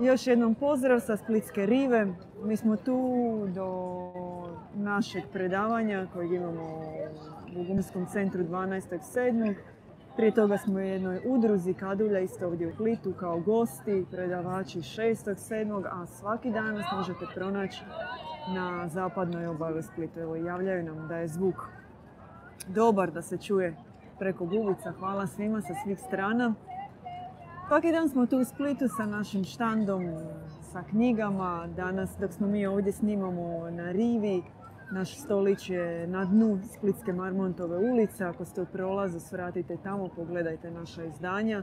Još jednom pozdrav sa Splitske rive. Mi smo tu do našeg predavanja kojeg imamo u Bogumirskom centru 12.7. Prije toga smo u jednoj udruzi Kadulja isto ovdje u Plitu kao gosti, predavači 6.7. A svaki dan nas možete pronaći na zapadnoj obali Splitu. Evo, javljaju nam da je zvuk dobar, da se čuje preko gubica. Hvala svima sa svih strana. Svaki dan smo tu u Splitu sa našim štandom, sa knjigama. Danas dok smo mi ovdje snimamo na rivi, naš stolić je na dnu Splitske Marmontove ulice. Ako ste u prolazu, svratite tamo, pogledajte naša izdanja.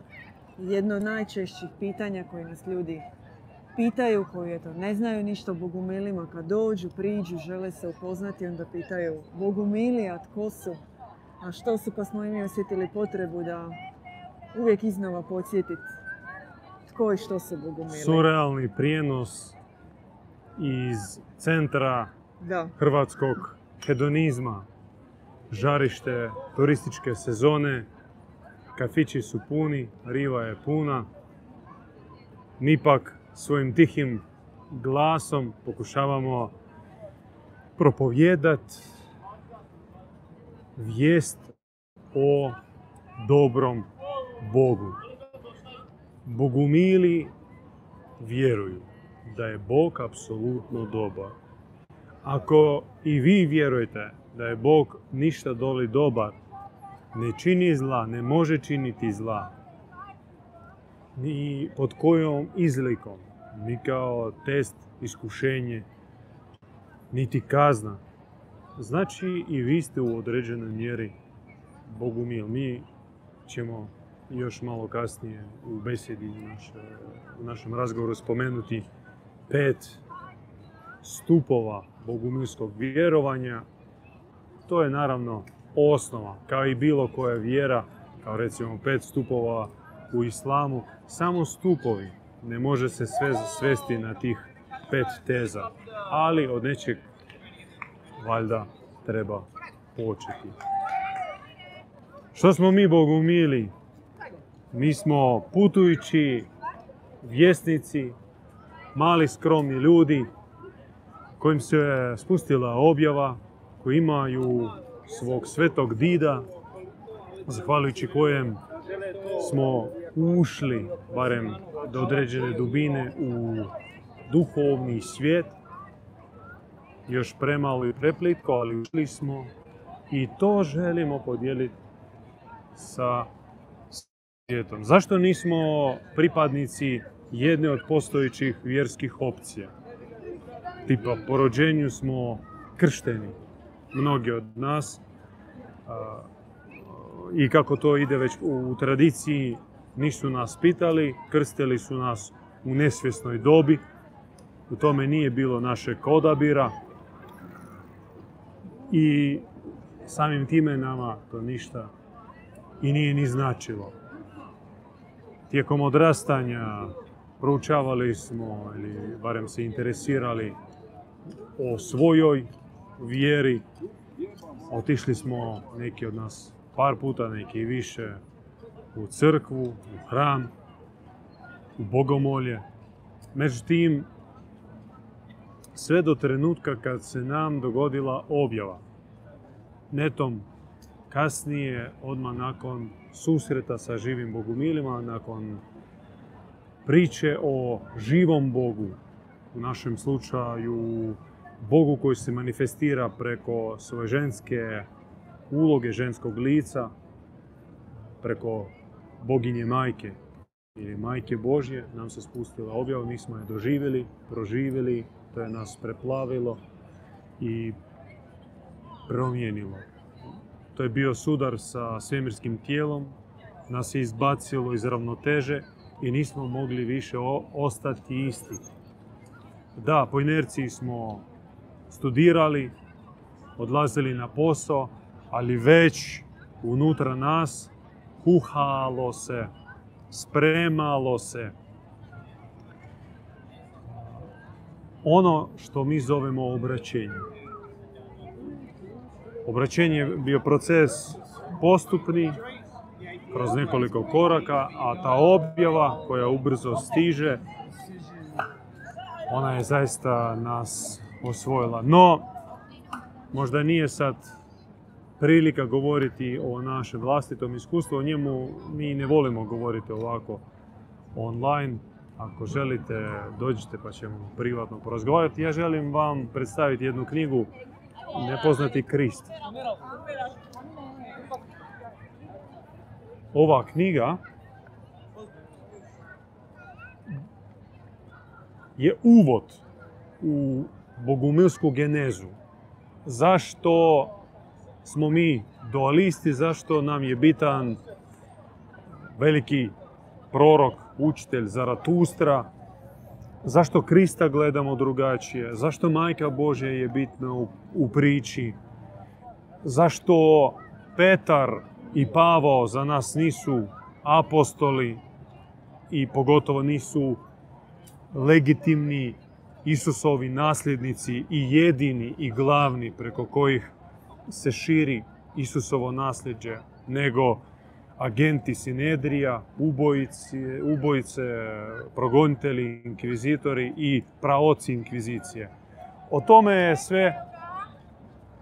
Jedno od najčešćih pitanja koje nas ljudi pitaju, koji eto, ne znaju ništa o Bogumilima, kad dođu, priđu, žele se upoznati, onda pitaju Bogumili, a tko su? A što su, pa smo i mi osjetili potrebu da uvijek iznova podsjetiti tko i što su Bogumili. Surrealni prijenos iz centra Da, hrvatskog hedonizma, žarište turističke sezone, kafići su puni, riva je puna. Mi pak svojim tihim glasom pokušavamo propovjedat vijest o dobrom Bogu. Bogumili vjeruju da je Bog apsolutno dobar. Ako i vi vjerujete da je Bog ništa doli dobar, ne čini zla, ne može činiti zla, ni pod kojom izlikom, ni kao test, iskušenje, niti kazna. Znači i vi ste u određenoj mjeri Bogumil. Mi ćemo još malo kasnije u besedi naše, u našem razgovoru spomenuti pet stupova bogumilskog vjerovanja. To je naravno osnova, kao i bilo koja vjera, kao recimo pet stupova u islamu, samo stupovi. Ne može se sve svesti na tih pet teza, ali od nečeg valjda treba početi. Što smo mi bogumili? Mi smo putujući vjesnici, mali skromni ljudi kojim se spustila objava, koji imaju svog svetog dida, zahvaljujući kojem smo ušli, barem do određene dubine, u duhovni svijet. Još premalo i preplitko, ali ušli smo i to želimo podijeliti sa svijetom. Zašto nismo pripadnici jedne od postojećih vjerskih opcija? Tipa, po rođenju smo kršteni, mnogi od nas. I kako to ide već u tradiciji, nisu nas pitali, krstili su nas u nesvjesnoj dobi. U tome nije bilo našeg odabira. I samim time nama to ništa i nije ni značilo. Tijekom odrastanja proučavali smo ili barem se interesirali o svojoj vjeri. Otišli smo neki od nas par puta, neki više u crkvu, u hram, u bogomolje. Međutim, sve do trenutka kad se nam dogodila objava. Netom kasnije, odmah nakon susreta sa živim bogumilima, nakon priče o živom Bogu, u našem slučaju Bogu koji se manifestira preko svoje ženske uloge, ženskog lica, preko boginje majke ili majke Božje, nam se spustila objava, mi smo je doživjeli, proživjeli, to je nas preplavilo i promijenilo. To je bio sudar sa svemirskim tijelom, nas je izbacilo iz ravnoteže i nismo mogli više ostati isti. Da, po inerciji smo studirali, odlazili na posao, ali već unutra nas kuhalo se, spremalo se ono što mi zovemo obraćenje. Obraćenje je bio proces postupni, kroz nekoliko koraka, a ta objava koja ubrzo stiže ona je zaista nas osvojila. No, možda nije sad prilika govoriti o našem vlastitom iskustvu, o njemu mi ne volimo govoriti ovako online. Ako želite, dođite pa ćemo privatno porazgovarati. Ja želim vam predstaviti jednu knjigu Nepoznati Krist. Ova knjiga je uvod u bogumilsku genezu. Zašto smo mi dualisti, zašto nam je bitan veliki prorok, učitelj Zaratustra, zašto Krista gledamo drugačije, zašto Majka Božja je bitna u, u priči, zašto Petar i Pavao za nas nisu apostoli i pogotovo nisu legitimni Isusovi nasljednici i jedini i glavni preko kojih se širi Isusovo nasljeđe, nego agenti Sinedrija, ubojice, ubojice, progonitelji, inkvizitori i praoci inkvizicije. O tome je sve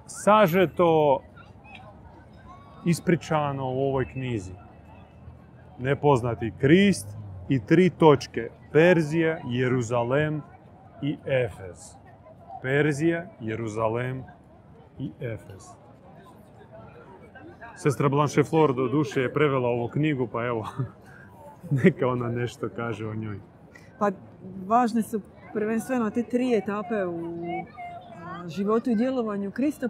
sažeto ispričano u ovoj knjizi. Nepoznati Krist i tri točke. Perzija, Jeruzalem i Efes. Perzija, Jeruzalem i Efes. Sestra Blanche Flor do duše je prevela ovu knjigu, pa evo, neka ona nešto kaže o njoj. Pa važne su prvenstveno te tri etape u životu i djelovanju Krista.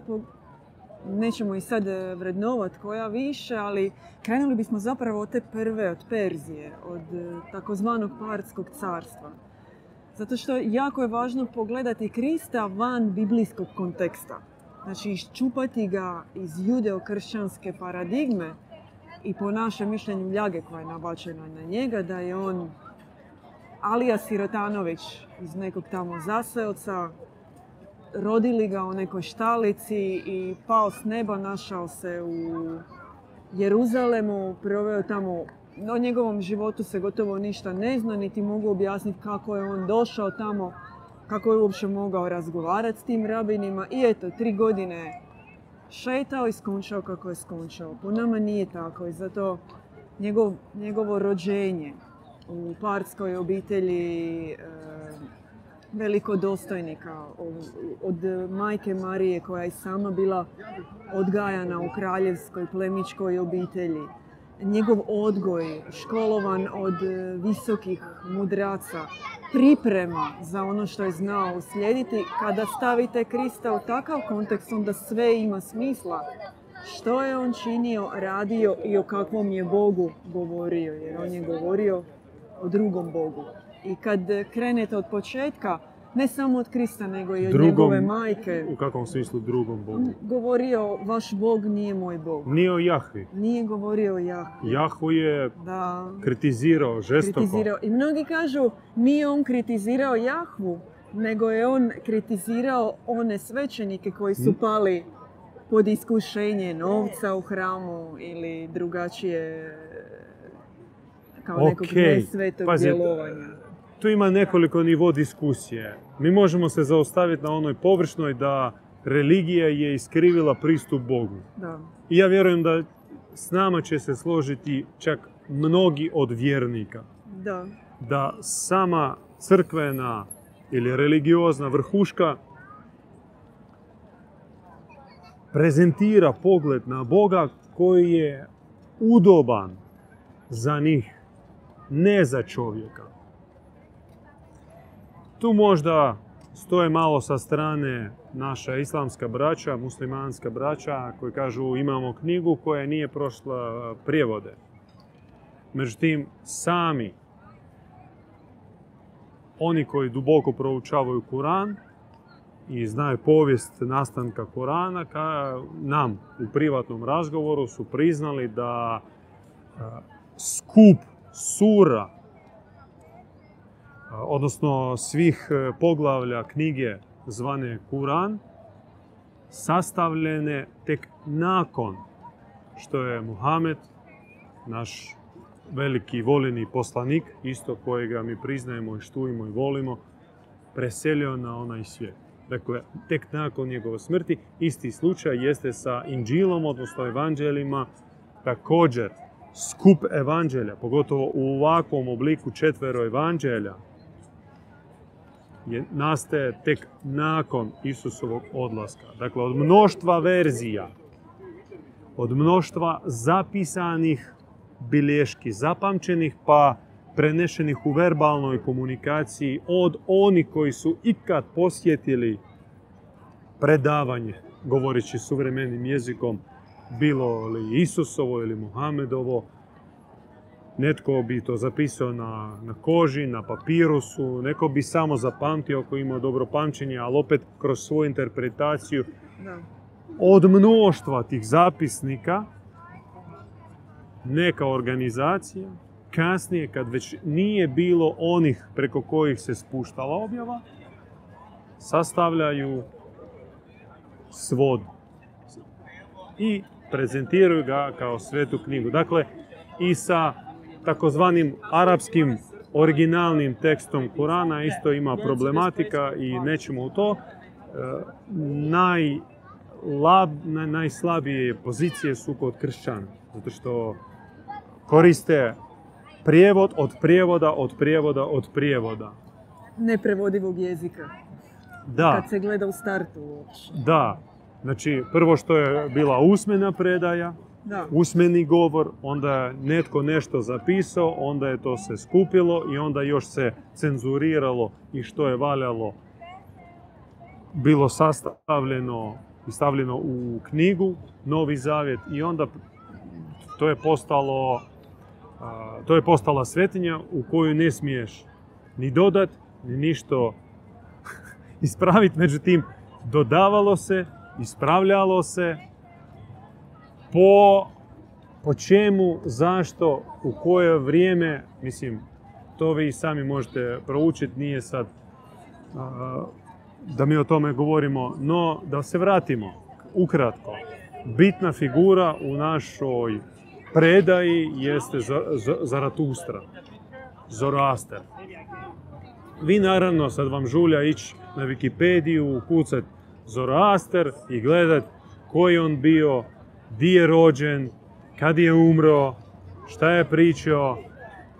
Nećemo i sad e, vrednovat koja više, ali krenuli bismo zapravo od te prve, od Perzije, od e, takozvanog Partskog carstva. Zato što jako je važno pogledati Krista van biblijskog konteksta. Znači, iščupati ga iz judeo-kršćanske paradigme i po našem mišljenju ljage koja je nabačena na njega, da je on Alija Sirotanović iz nekog tamo zaseoca, rodili ga u nekoj štalici i pao s neba, našao se u Jeruzalemu, proveo tamo, o njegovom životu se gotovo ništa ne zna, niti mogu objasniti kako je on došao tamo, kako je uopće mogao razgovarati s tim rabinima. I eto, tri godine šetao i skončao kako je skončao. Po nama nije tako i zato njegov, njegovo rođenje u parskoj obitelji e, velikodostojnika od majke Marije koja je sama bila odgajana u kraljevskoj plemičkoj obitelji. Njegov odgoj, školovan od visokih mudraca, priprema za ono što je znao uslijediti. Kada stavite Krista u takav kontekst, onda sve ima smisla. Što je on činio, radio i o kakvom je Bogu govorio, jer on je govorio o drugom Bogu. I kad krenete od početka, ne samo od Krista, nego i od Drugom- njegove majke, U kakvom smislu drugom Bogu? govorio vaš Bog nije moj Bog. Nije o Jahvi. Nije govorio o Jahvu. Jahvu je Da, kritizirao žestoko. kritizirao. I mnogi kažu, nije on kritizirao Jahvu, nego je on kritizirao one svećenike koji su Mm. pali pod iskušenje novca u hramu ili drugačije kao nekog Ok, nesvetog pazi, djelovanja. Tu ima nekoliko nivo diskusije. Mi možemo se zaustaviti na onoj površnoj da religija je iskrivila pristup Bogu. Da. I ja vjerujem da s nama će se složiti čak mnogi od vjernika. Da. Da sama crkvena ili religiozna vrhuška prezentira pogled na Boga koji je udoban za njih, ne za čovjeka. Tu možda stoje malo sa strane naša islamska braća, muslimanska braća koji kažu imamo knjigu koja nije prošla prijevode. Međutim, sami oni koji duboko proučavaju Kuran i znaju povijest nastanka Kurana, nam u privatnom razgovoru su priznali da a, skup sura, odnosno svih e, poglavlja knjige zvane Kuran, sastavljene tek nakon što je Muhamed, naš veliki voljeni poslanik, isto kojega mi priznajemo i štujemo i volimo, preselio na onaj svijet. Dakle, tek nakon njegove smrti, isti slučaj jeste sa Inđilom, odnosno evanđelima, također skup evanđelja, pogotovo u ovakvom obliku četvero evanđelja, je, nastaje tek nakon Isusovog odlaska. Dakle, od mnoštva verzija, od mnoštva zapisanih bilješki, zapamćenih pa prenešenih u verbalnoj komunikaciji od onih koji su ikad posjetili predavanje, govoreći suvremenim jezikom, bilo li Isusovo ili Muhamedovo, netko bi to zapisao na, na koži, na papirusu, neko bi samo zapamtio ako ima dobro pamćenje, ali opet kroz svoju interpretaciju. Da. Od mnoštva tih zapisnika neka organizacija kasnije kad već nije bilo onih preko kojih se spuštala objava, sastavljaju svod i prezentiraju ga kao svetu knjigu. Dakle, i sa takozvanim arapskim originalnim tekstom Kurana isto ima problematika i nećemo u to. E, najlab, naj, najslabije pozicije su kod kršćana, zato što koriste prijevod od prijevoda, od prijevoda, od prijevoda. Neprevodivog jezika. Da, Kad se gleda u startu uopće. da. Znači, prvo što je bila usmena predaja, Da. usmeni govor, onda netko nešto zapisao, onda je to se skupilo i onda još se cenzuriralo i što je valjalo bilo sastavljeno i stavljeno u knjigu Novi Zavjet i onda to je postalo to je postala svetinja u koju ne smiješ ni dodat, ni ništo ispraviti. Međutim, dodavalo se, ispravljalo se, po, po čemu, zašto, u koje vrijeme, mislim, to vi sami možete proučiti, nije sad a, da mi o tome govorimo, no da se vratimo ukratko. Bitna figura u našoj predaji jeste Za- Za- Zaratustra, Zoroaster. Vi naravno sad vam žulja ići na Wikipediju, kucat Zoroaster i gledat koji on bio, di je rođen, kad je umro, šta je pričao.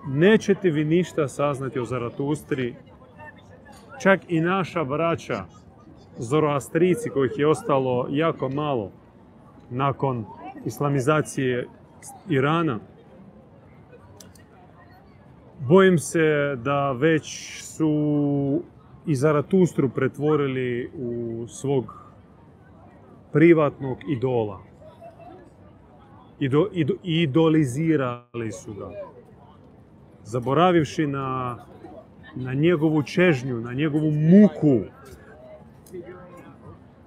Nećete vi ništa saznati o Zaratustri. Čak i naša braća, Zoroastrici kojih je ostalo jako malo nakon islamizacije Irana, Bojim se da već su i Zaratustru pretvorili u svog privatnog idola. Ido, ido- idolizirali su ga. Zaboravivši na, na njegovu čežnju, na njegovu muku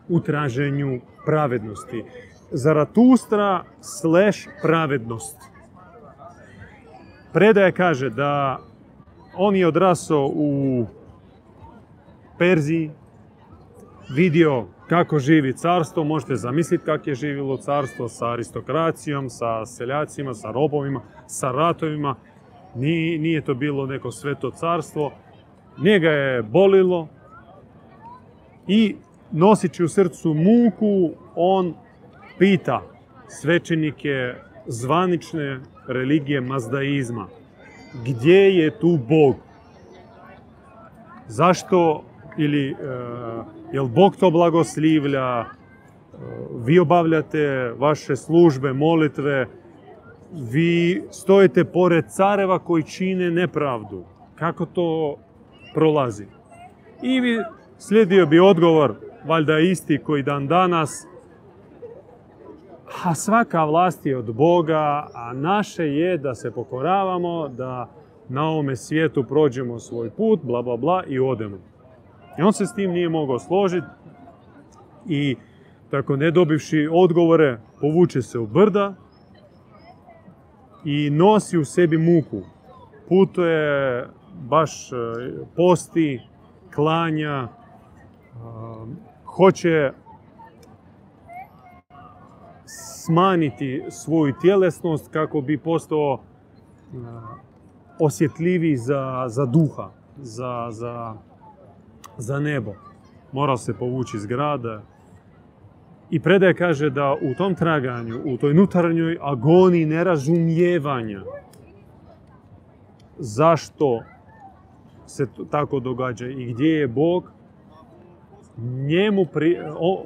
u traženju pravednosti. Zaratustra slash pravednost. Predaja kaže da on je odrasao u Perziji, vidio kako živi carstvo, možete zamisliti kako je živjelo carstvo sa aristokracijom, sa seljacima, sa robovima, sa ratovima. Nije, nije to bilo neko sveto carstvo. Njega je bolilo i nosići u srcu muku, on pita svećenike zvanične religije mazdaizma. Gdje je tu Bog? Zašto ili e, jel Bog to blagoslivlja? Vi obavljate vaše službe, molitve, vi stojite pored careva koji čine nepravdu. Kako to prolazi? I vi, slijedio bi odgovor, valjda isti koji dan danas, a svaka vlast je od Boga, a naše je da se pokoravamo, da na ovome svijetu prođemo svoj put, bla bla bla i odemo. I on se s tim nije mogao složiti i tako ne dobivši odgovore povuče se u brda i nosi u sebi muku. Putuje, baš e, posti, klanja, a, hoće smanjiti svoju tjelesnost kako bi postao a, osjetljiviji za, za duha, za, za za nebo. Morao se povući iz grada. I predaje kaže da u tom traganju, u toj unutarnjoj agoniji nerazumijevanja zašto se tako događa i gdje je Bog, njemu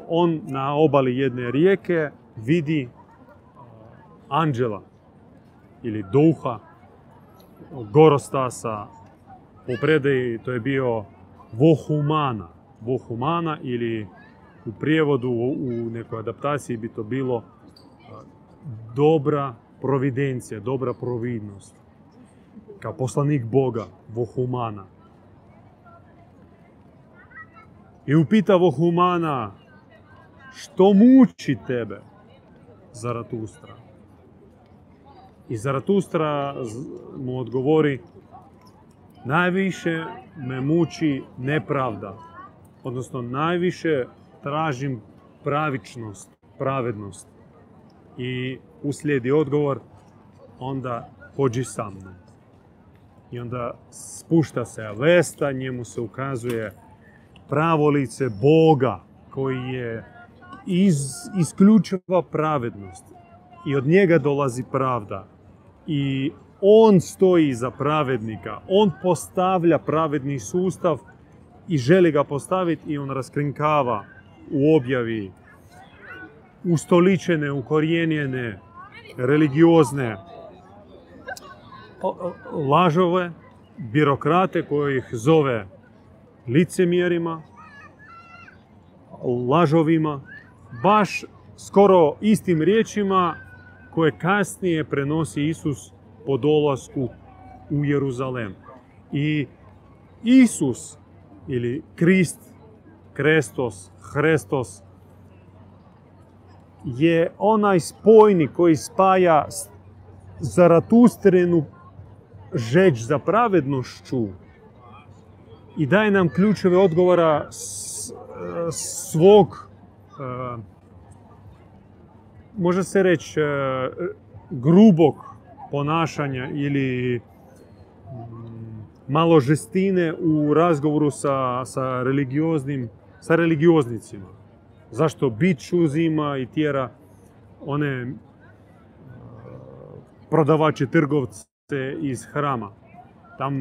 on na obali jedne rijeke vidi anđela ili duha Gorostasa. U predaji to je bio Vohumana. Vohumana ili u prijevodu u nekoj adaptaciji bi to bilo dobra providencija, dobra providnost. Kao poslanik Boga, Vohumana. I upita Vohumana, što muči tebe, Zaratustra? I Zaratustra mu odgovori, najviše me muči nepravda, odnosno najviše tražim pravičnost, pravednost. I uslijedi odgovor, onda pođi sa mnom. I onda spušta se Avesta, njemu se ukazuje pravo lice Boga koji je iz, isključiva pravednost i od njega dolazi pravda. I on stoji za pravednika, on postavlja pravedni sustav i želi ga postaviti i on raskrinkava u objavi ustoličene, ukorijenjene, religiozne lažove, birokrate koji ih zove licemjerima, lažovima, baš skoro istim riječima koje kasnije prenosi Isus po dolasku u Jeruzalem. I Isus ili Krist, Krestos, Hrestos je onaj spojnik koji spaja Zaratustrenu žeć za pravednošću i daje nam ključeve odgovora svog, e, može se reći, e, grubog ponašanja ili mm, malo žestine u razgovoru sa, sa, religioznim, sa religioznicima. Zašto bit uzima i tjera one e, prodavače, trgovce iz hrama. Tam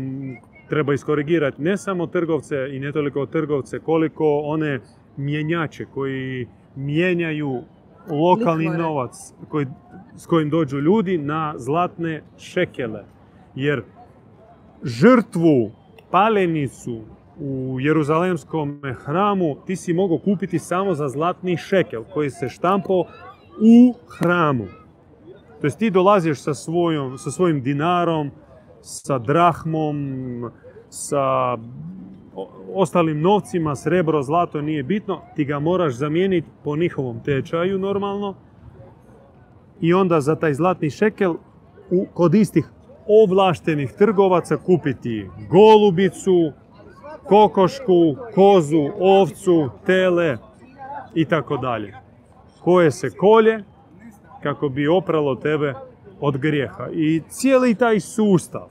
treba iskorigirati ne samo trgovce i ne toliko trgovce, koliko one mjenjače koji mijenjaju lokalni novac koji, s kojim dođu ljudi na zlatne šekele. Jer žrtvu, palenicu u Jeruzalemskom hramu ti si mogao kupiti samo za zlatni šekel koji se štampao u hramu. To jest ti dolaziš sa, svojom, sa svojim dinarom, sa drahmom, sa ostalim novcima, srebro, zlato, nije bitno, ti ga moraš zamijeniti po njihovom tečaju normalno i onda za taj zlatni šekel u, kod istih ovlaštenih trgovaca kupiti golubicu, kokošku, kozu, ovcu, tele i tako dalje. Koje se kolje kako bi opralo tebe od grijeha. I cijeli taj sustav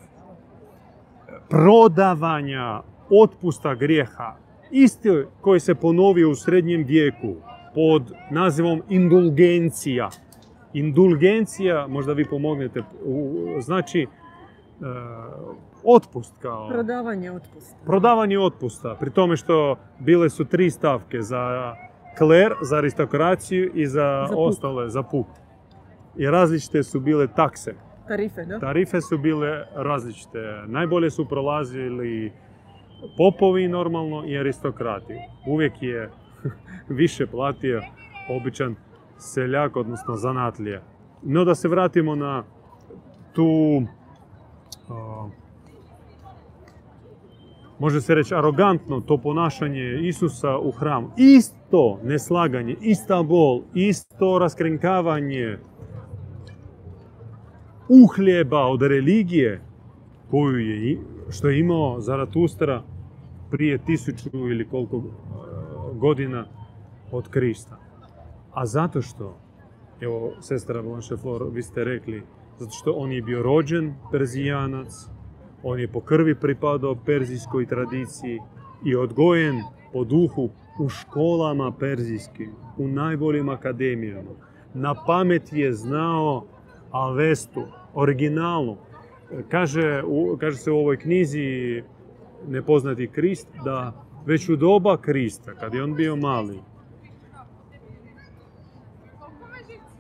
prodavanja otpusta grijeha, isti koji se ponovio u srednjem vijeku pod nazivom indulgencija. Indulgencija, možda vi pomognete, znači e, otpust kao... Prodavanje otpusta. Prodavanje otpusta, pri tome što bile su tri stavke za kler, za aristokraciju i za, za ostale, za puk. I različite su bile takse. Tarife, da? Tarife su bile različite. Najbolje su prolazili popovi normalno i aristokrati. Uvijek je više platio običan seljak, odnosno zanatlije. No da se vratimo na tu, može se reći arogantno, to ponašanje Isusa u hramu. Isto neslaganje, ista bol, isto raskrinkavanje uhljeba od religije koju je, što je imao Zaratustra prije tisuću ili koliko e, godina od Krista. A zato što, evo, sestra Blanche Flor, vi ste rekli, zato što on je bio rođen Perzijanac, on je po krvi pripadao perzijskoj tradiciji, i odgojen po duhu u školama perzijskim, u najboljim akademijama. Na pamet je znao Alvestu, originalnu. Kaže, kaže se u ovoj knjizi Nepoznati Krist da već u doba Krista, kad je on bio mali,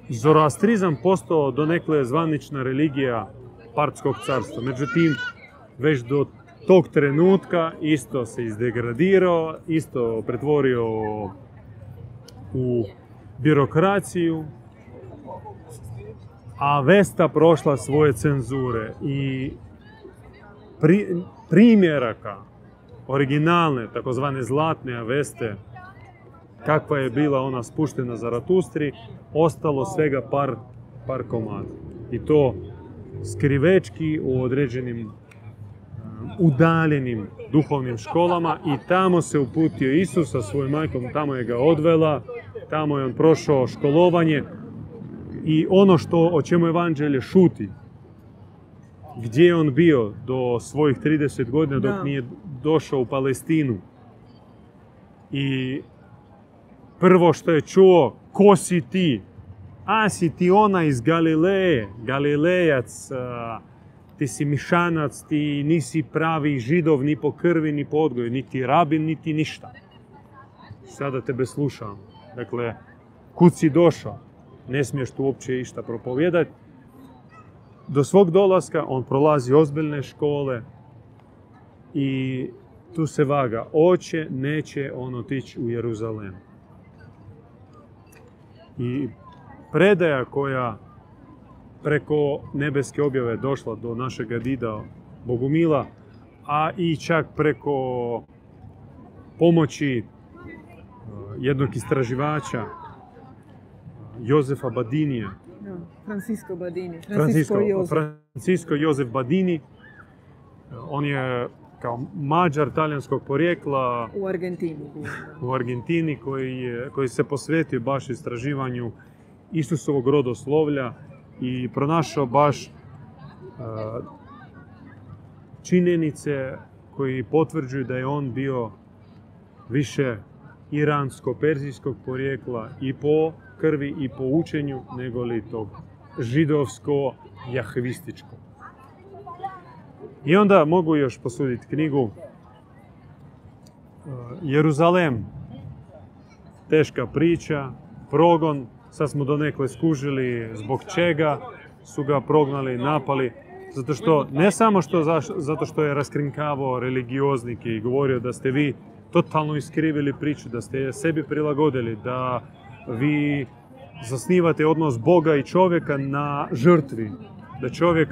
Zoroastrizam postao donekle zvanična religija Partskog carstva. Međutim, već do tog trenutka isto se izdegradirao, isto pretvorio u birokraciju, a Vesta prošla svoje cenzure i pri, primjeraka originalne, takozvane zlatne Aveste, kakva je bila ona spuštena za Ratustri, ostalo svega par, par komada. I to skrivečki u određenim um, udaljenim duhovnim školama i tamo se uputio Isus sa svojom majkom, tamo je ga odvela, tamo je on prošao školovanje i ono što o čemu evanđelje šuti, gdje je on bio do svojih 30 godina dok Da. nije došao u Palestinu. I prvo što je čuo, ko si ti? A, si ti ona iz Galileje, Galilejac, a, ti si mišanac, ti nisi pravi židov ni po krvi, ni po odgoju, niti rabin, niti ništa. Sada tebe slušam. Dakle, kud si došao? Ne smiješ tu uopće išta propovijedati. Do svog dolaska on prolazi ozbiljne škole i tu se vaga. Oće, neće on otići u Jeruzalem. I predaja koja preko nebeske objave došla do našega dida Bogumila, a i čak preko pomoći eh, jednog istraživača Jozefa Badinija, Da, Francisco Badini. Francisco, Francisco. Francisco Jozef Badini. On je kao mađar talijanskog porijekla U Argentini. u Argentini koji, je, koji se posvetio baš istraživanju Isusovog rodoslovlja i pronašao baš e, činjenice koji potvrđuju da je on bio više iransko-perzijskog porijekla i po krvi i po učenju nego li tog židovsko-jahvističkog. I onda mogu još posuditi knjigu e, Jeruzalem, teška priča, progon, sad smo donekle skužili zbog čega su ga prognali, napali, zato što, ne samo što, zato što je raskrinkavao religioznike i govorio da ste vi totalno iskrivili priču, da ste sebi prilagodili, da vi zasnivate odnos Boga i čovjeka na žrtvi, da čovjek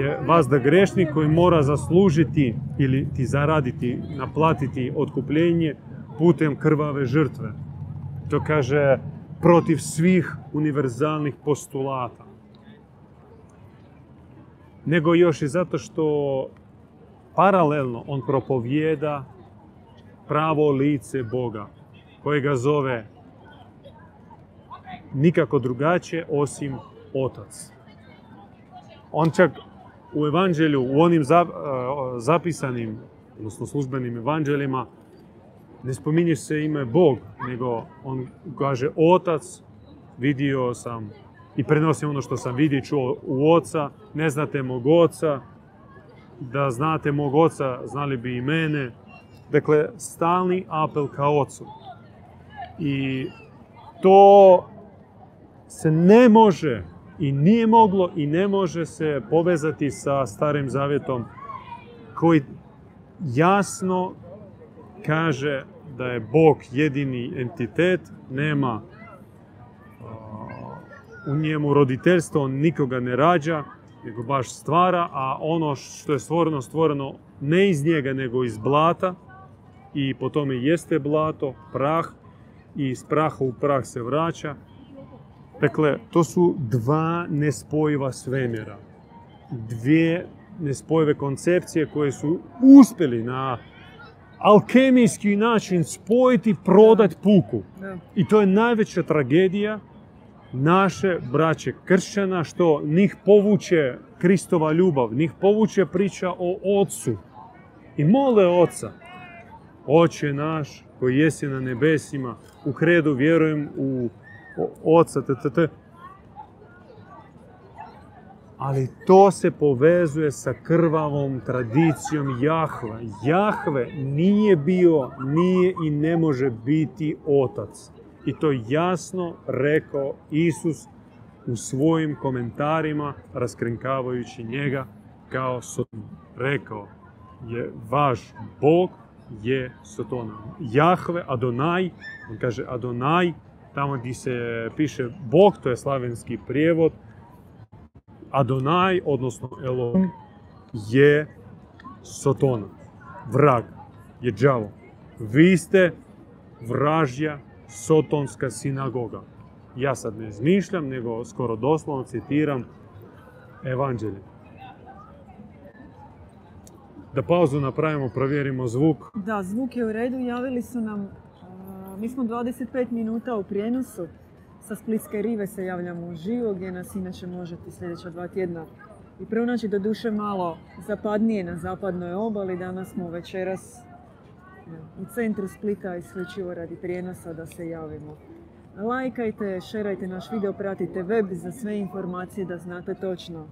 je vas da grešnik koji mora zaslužiti ili ti zaraditi, naplatiti otkupljenje putem krvave žrtve. To kaže protiv svih univerzalnih postulata. Nego još i zato što paralelno on propovjeda pravo lice Boga, kojega zove nikako drugačije osim Otac. On čak u evanđelju, u onim e, zapisanim, odnosno službenim evanđeljima, ne spominje se ime Bog, nego on kaže Otac, vidio sam i prenosim ono što sam vidio čuo u Oca, ne znate mog Oca, da znate mog Oca, znali bi i mene. Dakle, stalni apel ka Ocu. I to se ne može i nije moglo i ne može se povezati sa Starim Zavjetom koji jasno kaže da je Bog jedini entitet, nema uh, u njemu roditeljstvo, on nikoga ne rađa, nego baš stvara, a ono što je stvoreno, stvoreno ne iz njega, nego iz blata i po tome jeste blato, prah i iz praha u prah se vraća. Dakle, to su dva nespojiva svemira. Dvije nespojive koncepcije koje su uspjeli na alkemijski način spojiti, prodati puku. I to je najveća tragedija naše braće kršćana, što njih povuče Kristova ljubav, njih povuče priča o ocu. I mole oca Oče naš koji jesi na nebesima, u kredu vjerujem u Oca, t, Ali to se povezuje sa krvavom tradicijom Jahve. Jahve nije bio, nije i ne može biti otac. I to jasno rekao Isus u svojim komentarima, raskrinkavajući njega kao Sotonu. Rekao je vaš Bog je Sotona. Jahve, Adonaj, on kaže Adonaj, tamo gdje se piše Bog, to je slavenski prijevod, Adonaj, odnosno Elohim, je Sotona, vrag, je đavo. Vi ste vražja Sotonska sinagoga. Ja sad ne izmišljam, nego skoro doslovno citiram Evanđelje. Da pauzu napravimo, provjerimo zvuk. Da, zvuk je u redu. Javili su nam, mi smo 25 minuta u prijenosu. Sa Splitske rive se javljamo uživo gdje nas inače možete sljedeća dva tjedna i pronaći do duše malo zapadnije na zapadnoj obali. Danas smo večeras u centru Splita isključivo radi prijenosa da se javimo. Lajkajte, šerajte naš video, pratite web za sve informacije da znate točno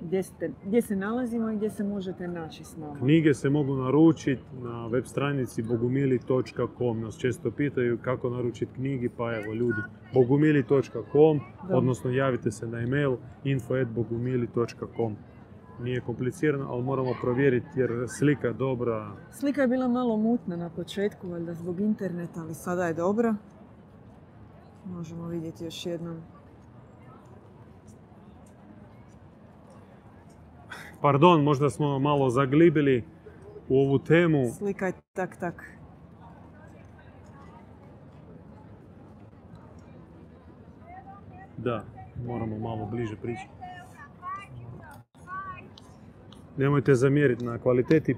gdje, ste, gdje se nalazimo i gdje se možete naći s nama. Knjige se mogu naručiti na web stranici bogumili.com. Nas često pitaju kako naručiti knjigi, pa evo ljudi, bogumili.com, odnosno javite se na email info.bogumili.com. Nije komplicirano, ali moramo provjeriti jer slika je dobra. Slika je bila malo mutna na početku, valjda zbog interneta, ali sada je dobra. Možemo vidjeti još jednom. Pardon, možda smo malo zaglibili u ovu temu. Slika je tak tak. Da, moramo malo bliže prići. Nemojte zamjeriti na kvaliteti.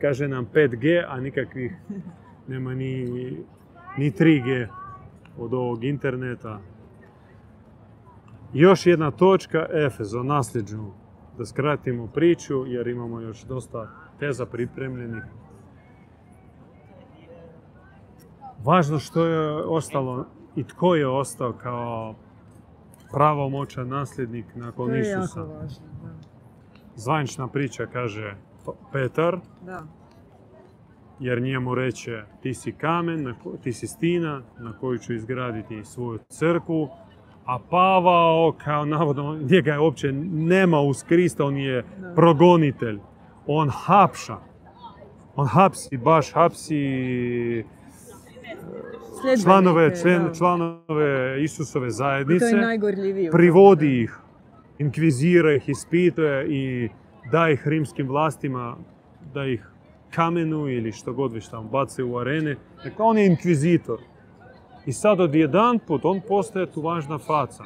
Kaže nam 5G, a nikakvih nema ni, ni 3G od ovog interneta. Još jedna točka, Efezo, nasljeđu. Da skratimo priču jer imamo još dosta teza pripremljenih. Važno što je ostalo i tko je ostao kao pravomoćan nasljednik nakon To je Isusa. jako važno. Da. Zvanična priča kaže Petar, da. jer njemu reče ti si kamen, ti si stina na koju ću izgraditi svoju crkvu, a Pavao kao navodno njega je uopće nema uz Krista, on je progonitelj, on hapša, on hapsi, baš hapsi Sljedbenike, članove, članove Isusove to zajednice, je privodi ih, inkvizira ih, ispituje i da ih rimskim vlastima, da ih kamenu ili što god već tamo bace u arene. Dakle, on je inkvizitor. I sad od jedan put on postaje tu važna faca.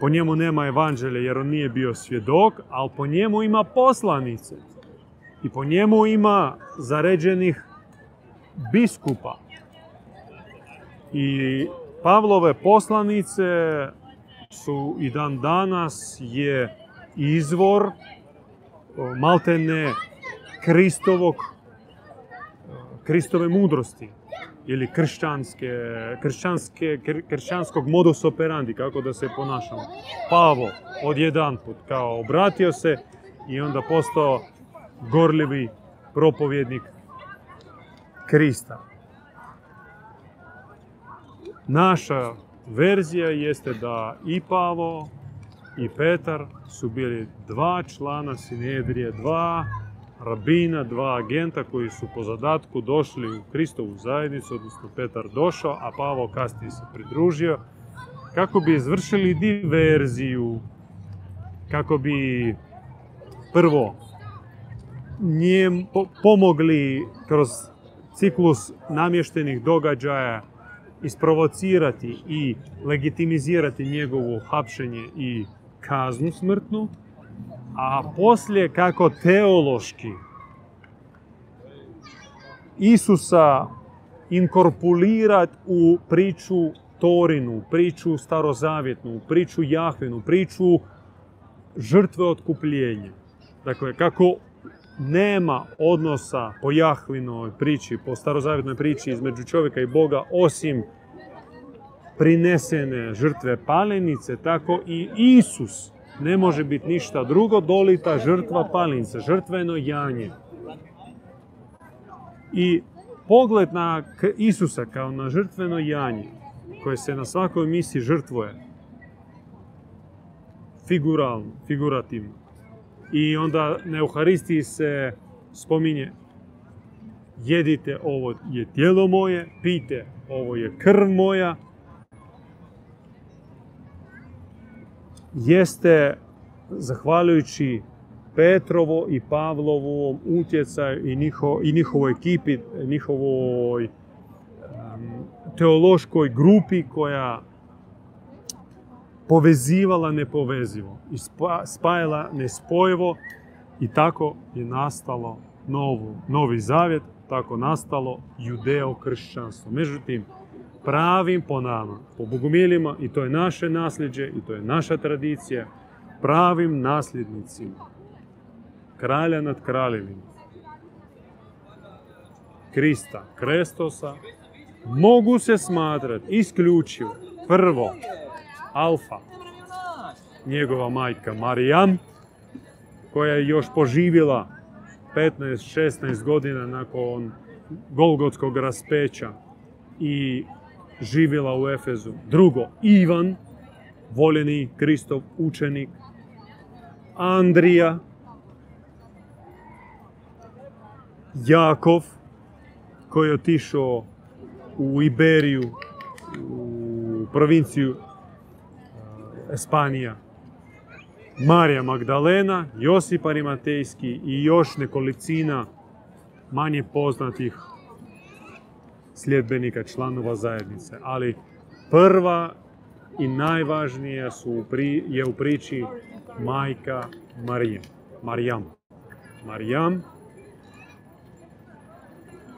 Po njemu nema evanđelja jer on nije bio svjedok, ali po njemu ima poslanice. I po njemu ima zaređenih biskupa. I Pavlove poslanice su i dan danas je izvor maltene Kristovog Kristove mudrosti ili kršćanske, kršćanske, kr- kršćanskog modus operandi, kako da se ponašamo. Pavo odjedan put kao obratio se i onda postao gorljivi propovjednik Krista. Naša verzija jeste da i Pavo i Petar su bili dva člana Sinedrije, dva rabina, dva agenta koji su po zadatku došli u Kristovu zajednicu, odnosno Petar došao, a Pavo kasnije se pridružio, kako bi izvršili diverziju, kako bi prvo njem po- pomogli kroz ciklus namještenih događaja isprovocirati i legitimizirati njegovo hapšenje i kaznu smrtnu, a poslije kako teološki Isusa inkorpulirati u priču Torinu, priču starozavjetnu, priču Jahvenu, priču žrtve otkupljenja. Dakle, kako nema odnosa po Jahvinoj priči, po starozavjetnoj priči između čovjeka i Boga, osim prinesene žrtve palenice, tako i Isus ne može biti ništa drugo dolita žrtva palenice, žrtveno janje. I pogled na Isusa kao na žrtveno janje, koje se na svakoj misiji žrtvuje, figuralno, figurativno. I onda na Euharistiji se spominje jedite ovo je tijelo moje, pite ovo je krv moja, jeste zahvaljujući Petrovo i Pavlovom utjecaju i, njiho, i njihovoj ekipi, njihovoj teološkoj grupi koja povezivala nepovezivo i spajala nespojivo i tako je nastalo novu, novi zavjet, tako nastalo judeo kršćanstvo. Međutim, pravim po nama, po bogumilima, i to je naše nasljeđe, i to je naša tradicija, pravim nasljednicima, kralja nad kraljevima, Krista, Krestosa, mogu se smatrati isključivo prvo Alfa, njegova majka Marijam, koja je još poživjela 15-16 godina nakon Golgotskog raspeća i živjela u Efezu. Drugo, Ivan, voljeni Kristov učenik. Andrija, Jakov, koji je otišao u Iberiju, u provinciju Espanija. Marija Magdalena, Josip Arimatejski i još nekolicina manje poznatih sljedbenika članova zajednice. Ali prva i najvažnija su je u priči majka Marije. Marijam. Marijam.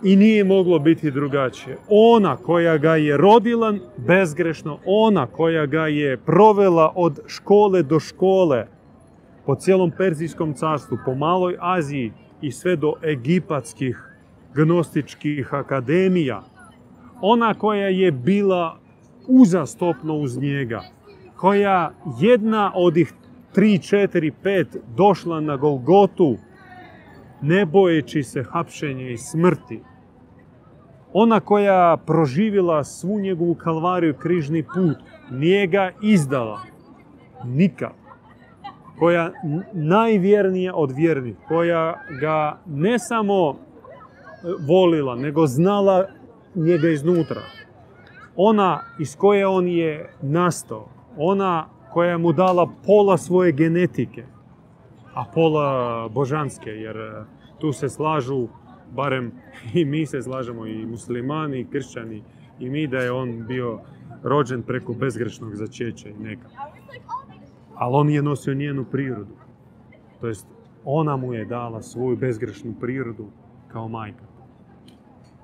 I nije moglo biti drugačije. Ona koja ga je rodila bezgrešno, ona koja ga je provela od škole do škole po cijelom Perzijskom carstvu, po maloj Aziji i sve do egipatskih gnostičkih akademija, ona koja je bila uzastopno uz njega, koja jedna od ih tri, četiri, pet došla na Golgotu, ne bojeći se hapšenja i smrti. Ona koja proživjela svu njegovu kalvariju križni put, nije ga izdala. Nikad. Koja najvjernija od vjernih, koja ga ne samo volila, nego znala njega iznutra. Ona iz koje on je nastao, ona koja mu dala pola svoje genetike, a pola božanske, jer e, tu se slažu, barem i mi se slažemo, i muslimani, i kršćani, i mi da je on bio rođen preko bezgrešnog začeća i neka. Ali on je nosio njenu prirodu. To jest, ona mu je dala svoju bezgrešnu prirodu kao majka.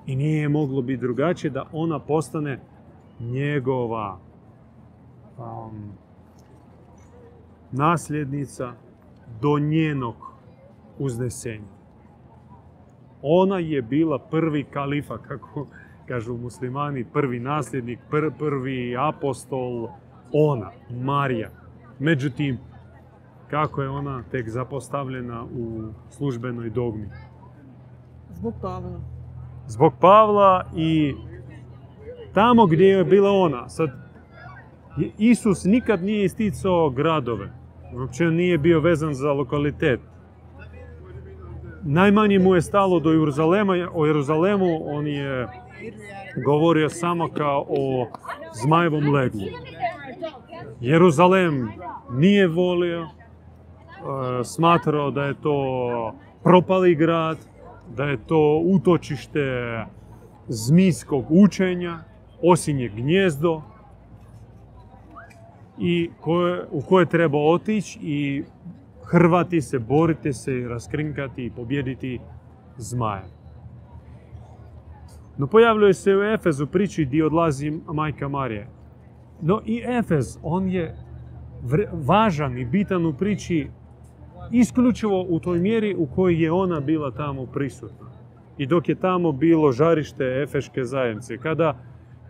I nije moglo biti drugačije da ona postane njegova um, nasljednica do njenog uznesenja. Ona je bila prvi kalifa, kako kažu muslimani, prvi nasljednik, prvi apostol, ona, Marija. Međutim, kako je ona tek zapostavljena u službenoj dogmi? Zbog Pavla zbog Pavla i tamo gdje je bila ona. Sad, Isus nikad nije isticao gradove. Uopće nije bio vezan za lokalitet. Najmanje mu je stalo do Jeruzalema. O Jeruzalemu on je govorio samo kao o zmajevom leglu. Jeruzalem nije volio, e, smatrao da je to propali grad, da je to utočište zmijskog učenja, osinje gnjezdo i koje, u koje treba otići i hrvati se, boriti se, raskrinkati i pobjediti zmaja. No pojavljuje se u Efezu priči gdje odlazi majka Marije. No i Efez, on je važan i bitan u priči isključivo u toj mjeri u kojoj je ona bila tamo prisutna. I dok je tamo bilo žarište Efeške zajednice, kada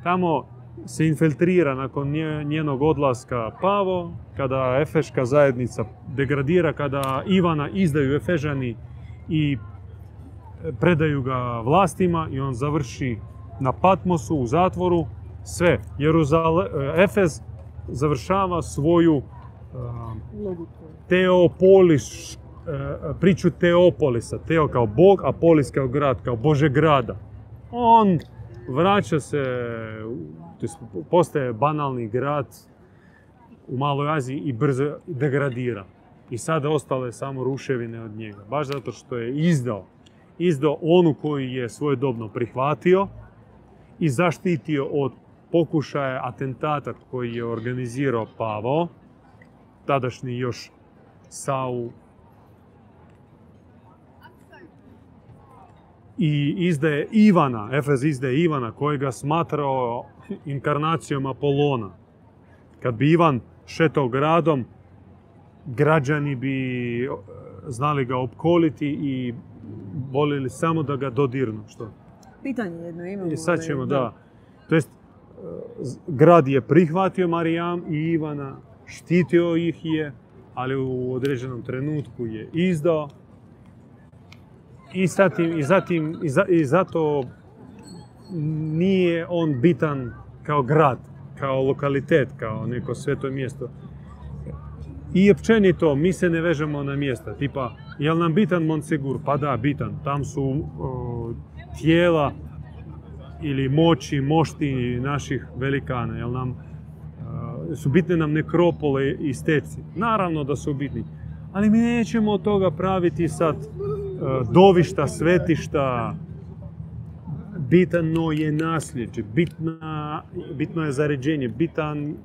tamo se infiltrira nakon njenog odlaska Pavo, kada Efeška zajednica degradira, kada Ivana izdaju Efežani i predaju ga vlastima i on završi na Patmosu u zatvoru, sve. Jeruzale, Efez završava svoju Teopolis, priču Teopolisa. Teo kao bog, a polis kao grad, kao bože grada. On vraća se, postaje banalni grad u Maloj Aziji i brzo degradira. I sada ostale samo ruševine od njega. Baš zato što je izdao. Izdao onu koji je svojedobno prihvatio i zaštitio od pokušaja atentata koji je organizirao Pavao, tadašnji još Saul i izdaje Ivana, Efez izdaje Ivana kojega smatrao inkarnacijom Apolona. Kad bi Ivan šetao gradom, građani bi e, znali ga opkoliti i voljeli samo da ga dodirnu. Što? Pitanje jedno imamo. I sad ćemo, da. To jest, e, grad je prihvatio Marijam i Ivana, štitio ih je, ali u određenom trenutku je izdao i, zatim, i, zatim, i, zato nije on bitan kao grad, kao lokalitet, kao neko sveto mjesto. I općenito, mi se ne vežemo na mjesta. Tipa, jel nam bitan Monsegur? Pa da, bitan. Tam su tijela ili moći, mošti naših velikana. Jel nam, su bitne nam nekropole i steci? Naravno da su bitni. Ali mi nećemo od toga praviti sad E, dovišta, svetišta, bitano je nasljeđe, bitna, bitno je zaređenje, bitan,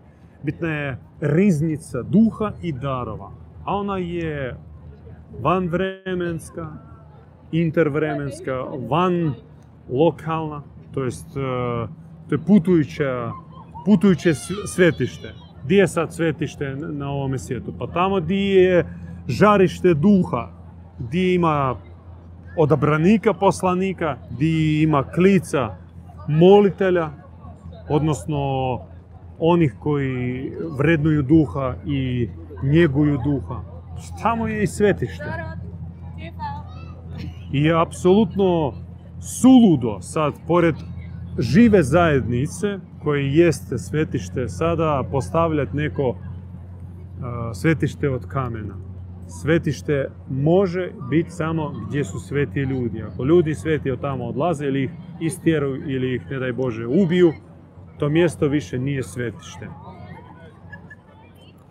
bitna je riznica duha i darova. A ona je vanvremenska, intervremenska, van lokalna, to jest e, to je putujuća, putujuće svetište. Gdje je sad svetište na ovome svijetu? Pa tamo gdje je žarište duha, gdje ima odabranika poslanika, gdje ima klica molitelja, odnosno onih koji vrednuju duha i njeguju duha. Tamo je i svetište. I je apsolutno suludo sad, pored žive zajednice, koje jeste svetište, sada postavljati neko svetište od kamena svetište može biti samo gdje su sveti ljudi. Ako ljudi sveti od tamo odlaze ili ih istjeruju ili ih, ne daj Bože, ubiju, to mjesto više nije svetište.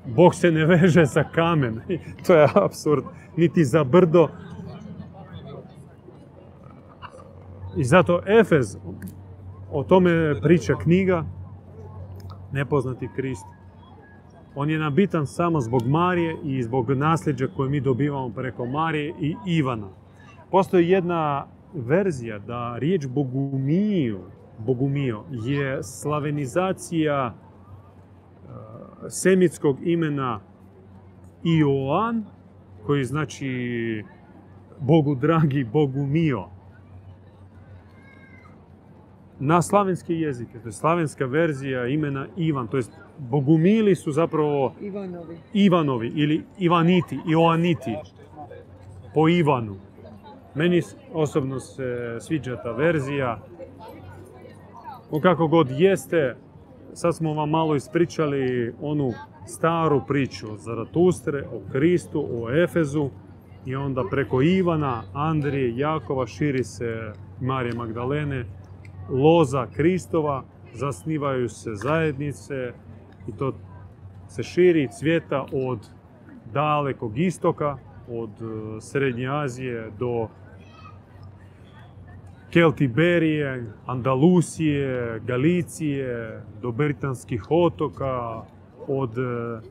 Bog se ne veže za kamen. to je absurd. Niti za brdo. I zato Efez, o tome priča knjiga, Nepoznati Krist. On je nam bitan samo zbog Marije i zbog nasljeđa koje mi dobivamo preko Marije i Ivana. Postoji jedna verzija da riječ Bogumiju, Bogumio je slavenizacija e, semitskog imena Ioan, koji znači Bogu dragi, Bogu mio na slavenske jezike. To je slavenska verzija imena Ivan, to jest Bogumili su zapravo Ivanovi, Ivanovi ili Ivaniti, Ioaniti po Ivanu. Meni osobno se sviđa ta verzija. O kako god jeste, sad smo vam malo ispričali onu staru priču o Zaratustre, o Kristu, o Efezu i onda preko Ivana, Andrije, Jakova širi se Marije Magdalene, loza Kristova, zasnivaju se zajednice i to se širi cvjeta od dalekog istoka, od e, Srednje Azije do Keltiberije, Andalusije, Galicije, do Britanskih otoka, od e,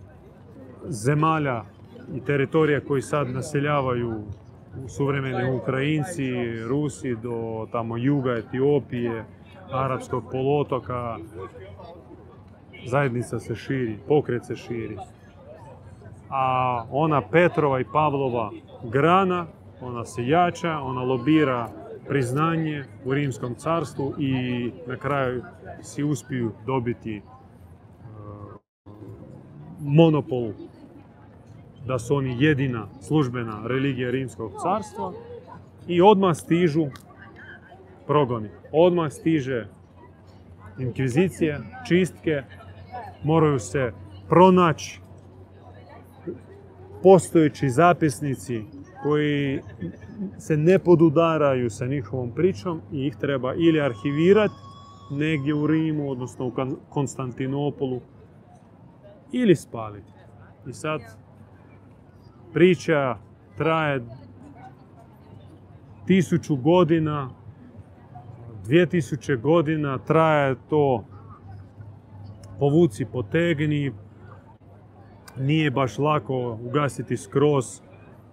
zemalja i teritorija koji sad naseljavaju suvremeni Ukrajinci, Rusi do tamo juga Etiopije, Arapskog polotoka. Zajednica se širi, pokret se širi. a ona Petrova i Pavlova grana, ona se jača, ona lobira priznanje u Rimskom carstvu i na kraju si uspiju dobiti e, monopol da su oni jedina službena religija Rimskog carstva i odmah stižu progoni. Odmah stiže inkvizicija, čistke, moraju se pronaći postojeći zapisnici koji se ne podudaraju sa njihovom pričom i ih treba ili arhivirati negdje u Rimu, odnosno u Konstantinopolu, ili spaliti. I sad priča traje tisuću godina, dvije tisuće godina, traje to povuci, potegni, nije baš lako ugasiti skroz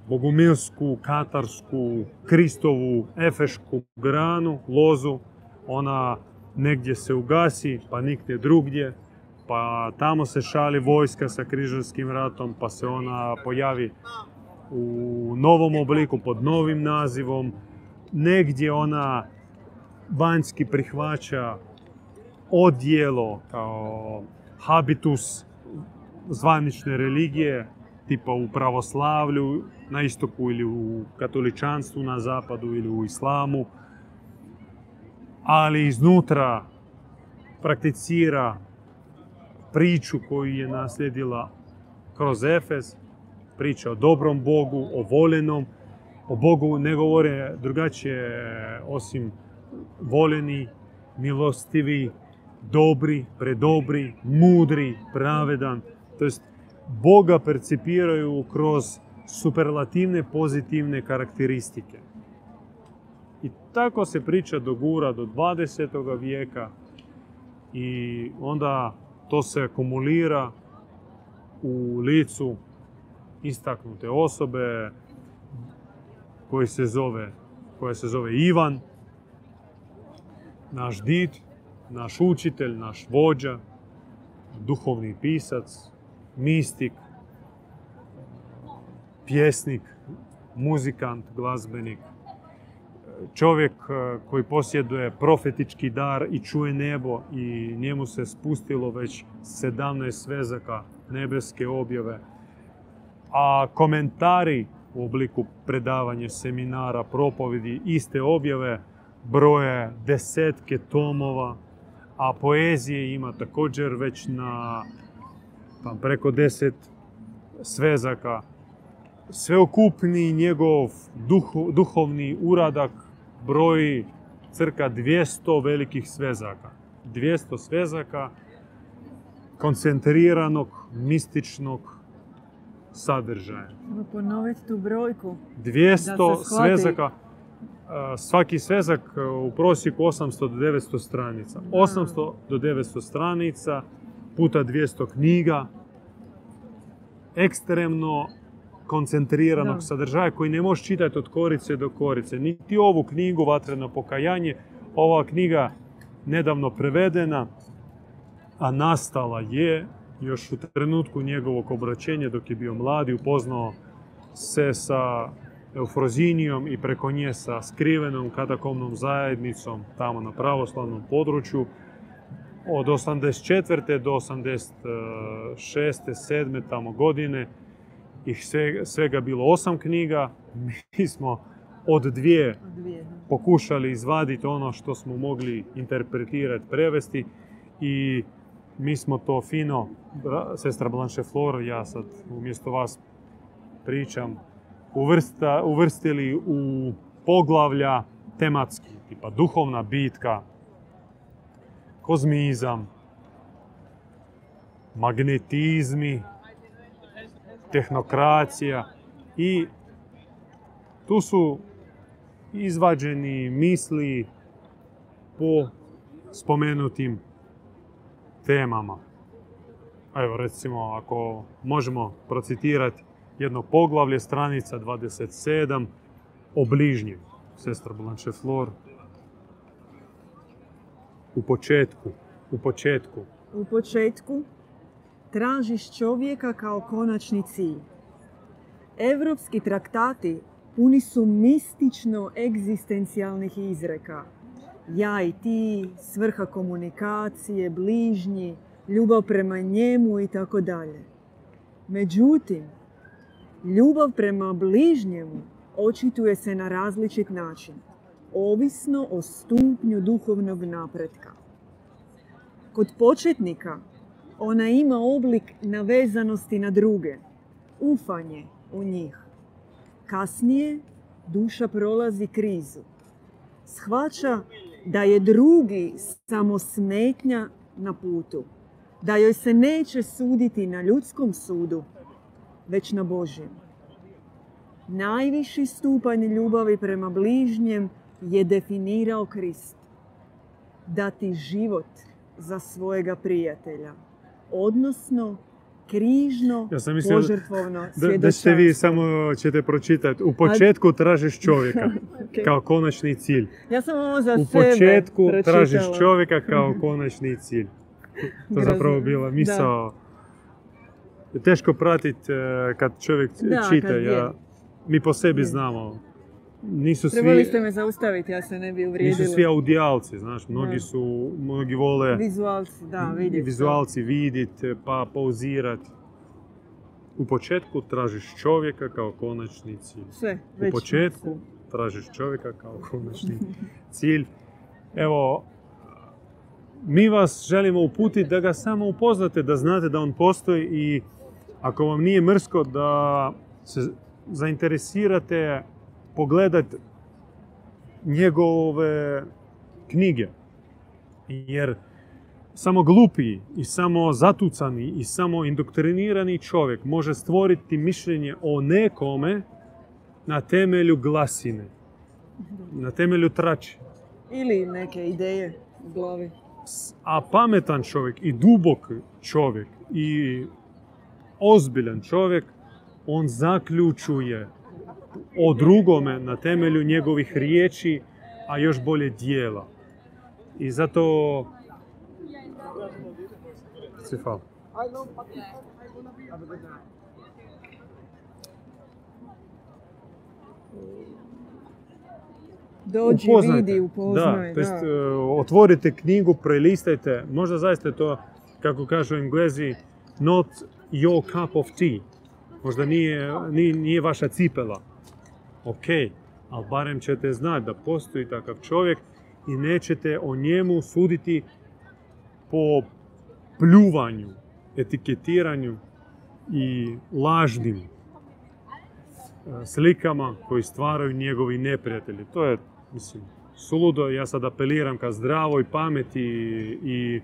bogumilsku, katarsku, kristovu, efešku granu, lozu. Ona negdje se ugasi, pa nigdje drugdje. Pa tamo se šali vojska sa križarskim ratom, pa se ona pojavi u novom obliku, pod novim nazivom. Negdje ona vanjski prihvaća odjelo kao habitus zvanične religije, tipa u pravoslavlju na istoku ili u katoličanstvu na zapadu ili u islamu, ali iznutra prakticira priču koju je naslijedila kroz Efes, priča o dobrom Bogu, o voljenom, o Bogu ne govore drugačije osim voljeni, milostivi, dobri, predobri, mudri, pravedan. To jest Boga percipiraju kroz superlativne pozitivne karakteristike. I tako se priča dogura do 20. vijeka i onda to se akumulira u licu istaknute osobe koji se zove, koja se zove Ivan, naš did, naš učitelj, naš vođa, duhovni pisac, mistik, pjesnik, muzikant, glazbenik, čovjek e, koji posjeduje profetički dar i čuje nebo i njemu se spustilo već 17 svezaka nebeske objave, a komentari u obliku predavanja seminara, propovedi, iste objave broje desetke tomova, a poezije ima također već na pa preko deset svezaka. Sveokupni njegov duhovni uradak broji crka 200 velikih svezaka. 200 svezaka koncentriranog, mističnog sadržaja. Ponoviti tu brojku. 200 svezaka. Svaki svezak e, u prosjeku 800 do 900 stranica. 800 do 900 stranica puta 200 knjiga. Ekstremno koncentriranog sadržaja koji ne možeš čitati od korice do korice. Niti ovu knjigu Vatreno pokajanje. Ova knjiga nedavno prevedena, a nastala je još u trenutku njegovog obraćenja dok je bio mladi, upoznao se sa Eufrozinijom i preko nje sa skrivenom katakomnom zajednicom tamo na pravoslavnom području. Od 84. do 86. 7. tamo godine ih svega bilo osam knjiga. Mi smo od dvije pokušali izvaditi ono što smo mogli interpretirati, prevesti i mi smo to fino, sestra Blanche Flor, ja sad umjesto vas pričam, uvrsta, uvrstili u poglavlja tematski, tipa duhovna bitka, kozmizam, magnetizmi, tehnokracija i tu su izvađeni misli po spomenutim temama. Evo recimo ako možemo procitirati jedno poglavlje, stranica 27, o bližnjem, sestra Blanche Flor. U početku, u početku. U početku tražiš čovjeka kao konačni cilj. Evropski traktati puni su mistično egzistencijalnih izreka. Ja i ti, svrha komunikacije, bližnji, ljubav prema njemu i tako dalje. Međutim, ljubav prema bližnjemu očituje se na različit način, ovisno o stupnju duhovnog napretka. Kod početnika ona ima oblik navezanosti na druge, ufanje u njih. Kasnije duša prolazi krizu. Shvaća da je drugi samo smetnja na putu, da joj se neće suditi na ljudskom sudu, već na Božjem. Najviši stupanj ljubavi prema bližnjem je definirao Krist. Dati život za svojega prijatelja. Odnosno, križno, Ja sam mislio požrtvovno Da, da ćete vi samo ćete pročitati. U početku tražiš čovjeka Ok. kao konačni cilj. Ja sam ovo za U sebe početku pročitala. tražiš čovjeka kao konačni cilj. To zapravo bila misao. Teško pratiti e, kad čovjek Da, čita. kad. Ja, mi po sebi Je. znamo. Nisu Trebali svi, ste me zaustaviti, ja se ne bi nisu uvrijedila. svi audijalci, znaš. Mnogi Da. su, mnogi vole Vizualci, da, vidjeti. vizualci vidit, pa pauzirat. U početku tražiš čovjeka kao konačni cilj. Sve, U već. početku tražiš čovjeka kao konačni cilj. Evo, mi vas želimo uputiti da ga samo upoznate, da znate da on postoji i ako vam nije mrsko da se zainteresirate pogledati njegove knjige. Jer samo glupi i samo zatucani i samo indoktrinirani čovjek može stvoriti mišljenje o nekome na temelju glasine, na temelju trači. Ili neke ideje u glavi. A pametan čovjek i dubok čovjek i ozbiljan čovjek, on zaključuje o drugome na temelju njegovih riječi, a još bolje dijela. I zato... Hvala. Dođi, Upoznajte. vidi, upoznaj. Da, to jest, otvorite knjigu, prelistajte, možda zaista je to, kako kažu englezi, not your cup of tea. Možda nije, nije, nije vaša cipela. Ok, ali barem ćete znati da postoji takav čovjek i nećete o njemu suditi po pljuvanju, etiketiranju i lažnim e, slikama koji stvaraju njegovi neprijatelji. To je, mislim, suludo. Ja sad apeliram ka zdravoj pameti i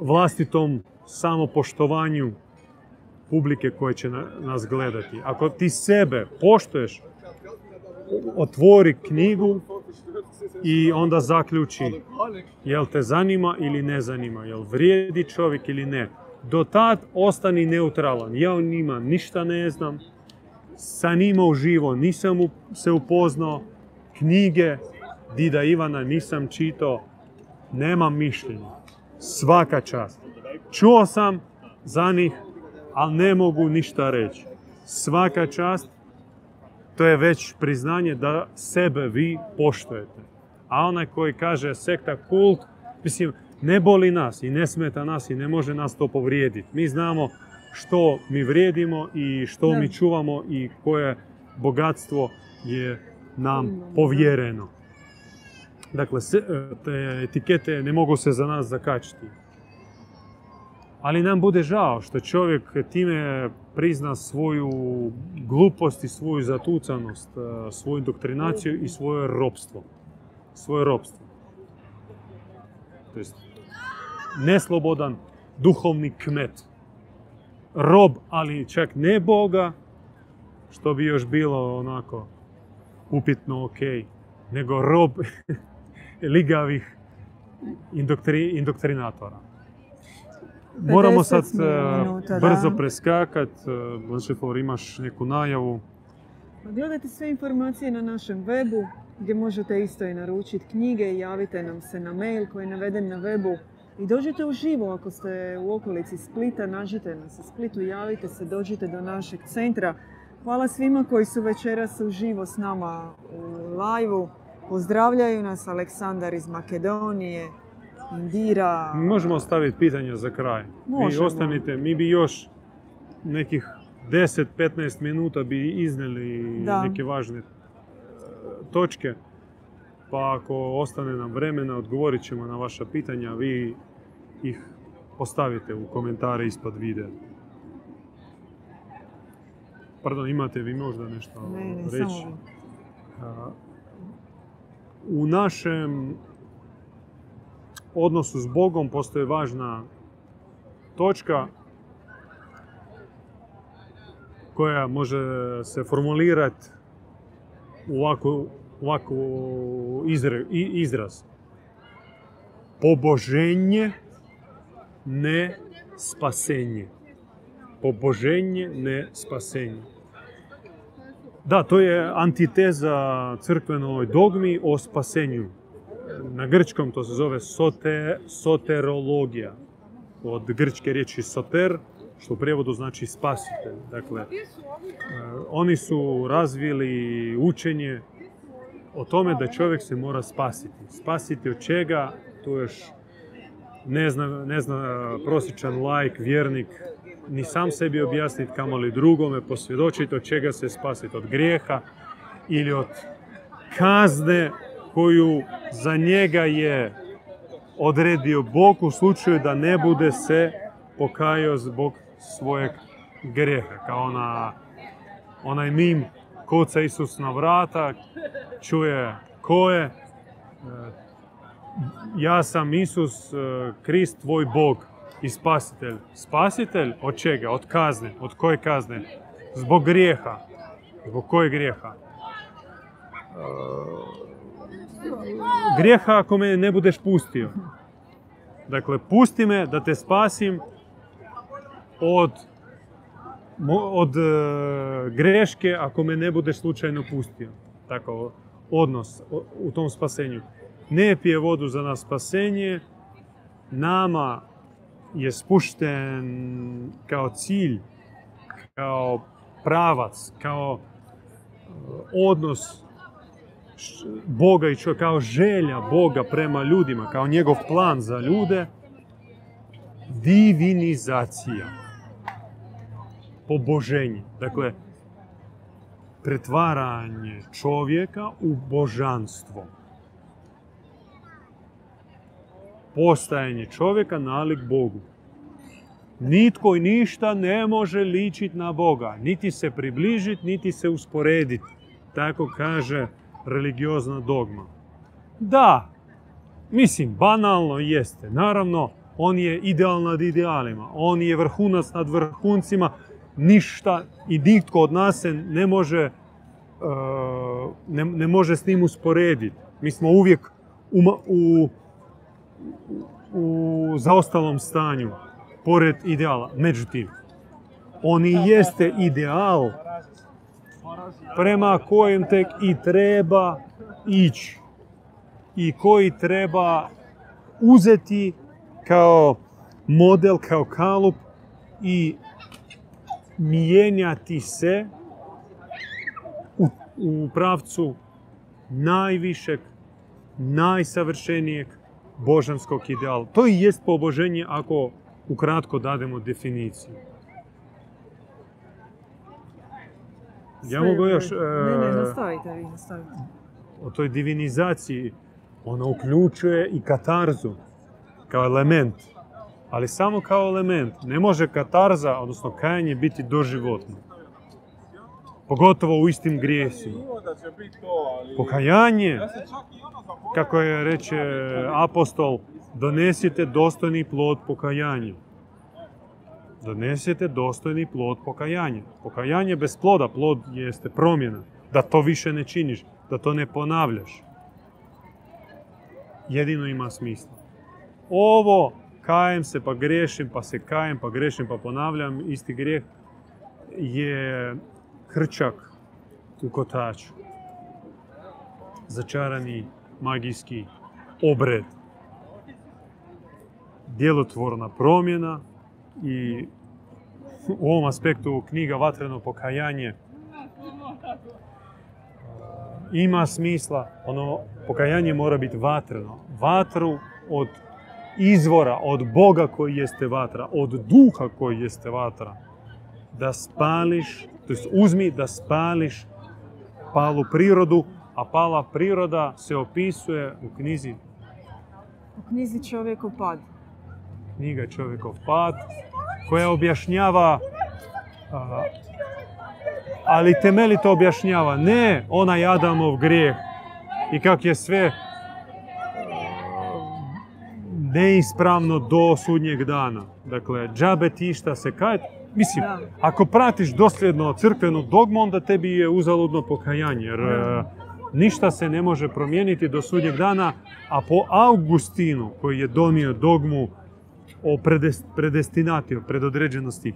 vlastitom samopoštovanju publike koje će na- nas gledati. Ako ti sebe poštuješ, otvori knjigu i onda zaključi jel te zanima ili ne zanima, jel vrijedi čovjek ili ne. Do tad ostani neutralan. Ja o njima ništa ne znam, sa njima uživo nisam se upoznao, knjige Dida Ivana nisam čitao, nemam mišljenja. Svaka čast. Čuo sam za njih, ali ne mogu ništa reći. Svaka čast, to je već priznanje da sebe vi poštujete. A onaj koji kaže sekta kult, mislim, ne boli nas i ne smeta nas i ne može nas to povrijediti. Mi znamo što mi vrijedimo i što Da. mi čuvamo i koje bogatstvo je nam povjereno. Dakle, te etikete ne mogu se za nas zakačiti. Ali nam bude žao što čovjek time prizna svoju glupost i svoju zatucanost, eh, svoju doktrinaciju i svoje ropstvo. Svoje ropstvo. To jest neslobodan duhovni kmet. Rob, ali čak ne Boga, što bi još bilo onako upitno ok, nego rob ligavih indoktri, indoktrinatora. Moramo 50 sad minuta, brzo da. preskakat. Bonšefor, imaš neku najavu? Pa Gledajte sve informacije na našem webu gdje možete isto i naručiti knjige javite nam se na mail koji je naveden na webu I dođite u živo ako ste u okolici Splita, nađite nas u Splitu, javite se, dođite do našeg centra. Hvala svima koji su večeras uživo s nama u live Pozdravljaju nas Aleksandar iz Makedonije, Indira. Možemo ostaviti pitanja za kraj. Možemo. Vi ostanite, mi bi još nekih 10-15 minuta bi iznijeli Da. neke važne e, točke. Pa ako ostane nam vremena, odgovorit ćemo na vaša pitanja. Vi ih postavite u komentare ispod videa. Pardon, imate vi možda nešto Ne, ne, reći? samo U našem odnosu s Bogom postoji važna točka koja može se formulirati u ovako, ovako izraz. Poboženje, ne spasenje. Poboženje, ne spasenje. Da, to je antiteza crkvenoj dogmi o spasenju. Na grčkom to se zove sote, soterologija. Od grčke riječi soter, što u prijevodu znači spasitelj. Dakle, e, oni su razvili učenje o tome da čovjek se mora spasiti. Spasiti od čega, to još ne zna, ne zna prosječan lajk, vjernik, ni sam sebi objasniti, kamoli drugome posvjedočiti od čega se spasiti, od grijeha ili od kazne koju za njega je odredio Bog u slučaju da ne bude se pokajao zbog svojeg grijeha. Kao ona, onaj mim kuca Isus na vrata, čuje ko je, e, ja sam Isus, e, Krist, tvoj Bog i spasitelj. Spasitelj od čega? Od kazne. Od koje kazne? Zbog grijeha. Zbog kojeg grijeha? Grijeha ako me ne budeš pustio. Dakle, pusti me da te spasim od, od e, greške ako me ne budeš slučajno pustio. Tako, odnos u tom spasenju. Ne pije vodu za nas spasenje, nama je spušten kao cilj, kao pravac, kao e, odnos Boga i čovjeka, kao želja Boga prema ljudima, kao njegov plan za ljude, divinizacija, poboženje. Dakle, pretvaranje čovjeka u božanstvo. Postajanje čovjeka nalik Bogu. Nitko i ništa ne može ličiti na Boga, niti se približiti, niti se usporediti. Tako kaže religiozna dogma. Da, mislim, banalno jeste. Naravno, on je ideal nad idealima. On je vrhunac nad vrhuncima. Ništa i nitko od nas se ne može, e, ne, ne može s njim usporediti. Mi smo uvijek u, u, u zaostalom stanju, pored ideala. Međutim, on i jeste ideal prema kojem tek i treba ići i koji treba uzeti kao model, kao kalup i mijenjati se u, pravcu najvišeg, najsavršenijeg božanskog ideala. To i jest poboženje ako ukratko dademo definiciju. Ja mogu još... Ne, ne, e, nastavite vi, nastavite. o toj divinizaciji, ona uključuje i katarzu kao element, ali samo kao element. Ne može katarza, odnosno kajanje, biti doživotno. Pogotovo u istim grijesima. Pokajanje, kako je reče apostol, donesite dostojni plod pokajanja. Donesite dostojni plod pokajanja. Pokajanje bez ploda, plod jeste promjena. Da to više ne činiš, da to ne ponavljaš. Jedino ima smisla. Ovo, kajem se pa grešim, pa se kajem, pa grešim, pa ponavljam, isti grijeh, je hrčak u kotaču. Začarani magijski obred. djelotvorna promjena i u ovom aspektu knjiga Vatreno pokajanje ima smisla, ono pokajanje mora biti vatreno. Vatru od izvora, od Boga koji jeste vatra, od duha koji jeste vatra. Da spališ, to jest uzmi da spališ palu prirodu, a pala priroda se opisuje u knjizi U knjizi Čovjekov pad. Knjiga Čovjekov pad, koja objašnjava, a, ali temeljito objašnjava, ne onaj Adamov grijeh i kak je sve a, neispravno do sudnjeg dana. Dakle, džabe ti šta se kaj... Mislim, Da. ako pratiš dosljedno crkvenu dogmu, onda tebi je uzaludno pokajanje, jer Da. e, ništa se ne može promijeniti do sudnjeg dana, a po Augustinu, koji je donio dogmu o predes- predestinati, o predodređenosti,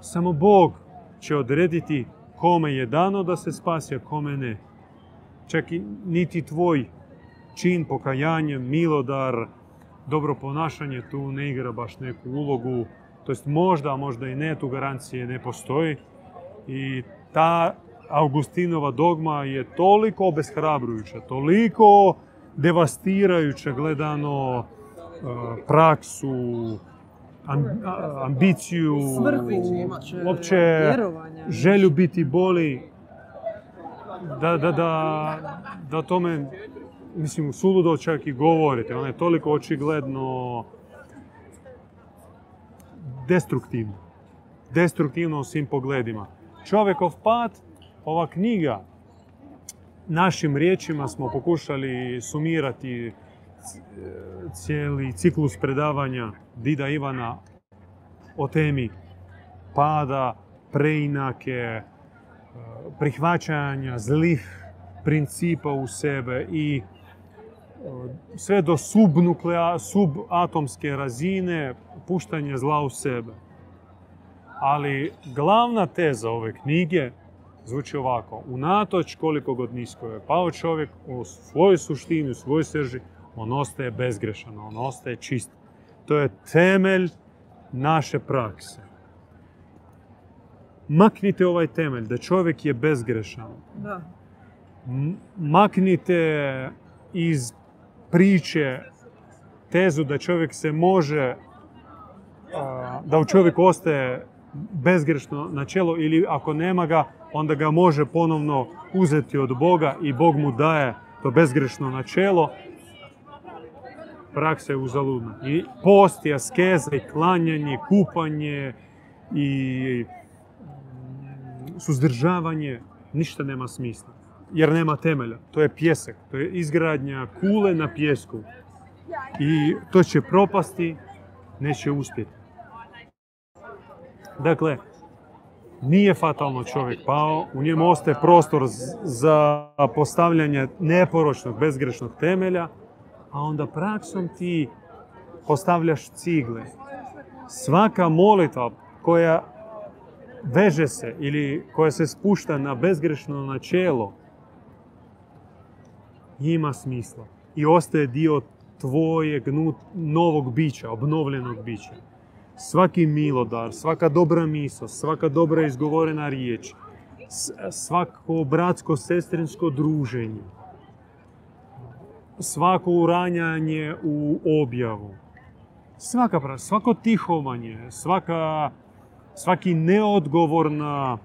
samo Bog će odrediti kome je dano da se spasi, a kome ne. Čak i niti tvoj čin, pokajanje, milodar, dobro ponašanje tu ne igra baš neku ulogu. To jest možda, možda i ne, tu garancije ne postoji. I ta Augustinova dogma je toliko obeshrabrujuća, toliko devastirajuća gledano praksu, am- a- ambiciju, uopće želju biti bolji, da, da, da, da o tome, mislim, suludo čak i govorite. Ona je toliko očigledno destruktivno. Destruktivno u svim pogledima. Čovjekov pad, ova knjiga, našim riječima smo pokušali sumirati cijeli ciklus predavanja Dida Ivana o temi pada, preinake, e, prihvaćanja zlih principa u sebe i e, sve do subnuklea, subatomske razine puštanja zla u sebe. Ali glavna teza ove knjige zvuči ovako. Unatoč koliko god nisko je pao čovjek, u svojoj suštini, u svojoj srži, on ostaje bezgrešan, on ostaje čist. To je temelj naše prakse. Maknite ovaj temelj, da čovjek je bezgrešan. Da. Maknite iz priče tezu da čovjek se može, da u čovjeku ostaje bezgrešno načelo ili ako nema ga, onda ga može ponovno uzeti od Boga i Bog mu daje to bezgrešno načelo. Praksa je uzaludna. I post, i askeza, i klanjanje, kupanje, i mm, suzdržavanje, ništa nema smisla. Jer nema temelja. To je pjesak. To je izgradnja kule na pjesku. I to će propasti, neće uspjeti. Dakle, nije fatalno čovjek pao, u njemu ostaje prostor za postavljanje neporočnog, bezgrešnog temelja, a onda praksom ti postavljaš cigle. Svaka molitva koja veže se ili koja se spušta na bezgrešno načelo ima smisla i ostaje dio tvojeg novog bića, obnovljenog bića. Svaki milodar, svaka dobra misao, svaka dobra izgovorena riječ, svako bratsko-sestrinsko druženje, svako uranjanje u objavu, svaka svako tihovanje, svaka, svaki neodgovor na,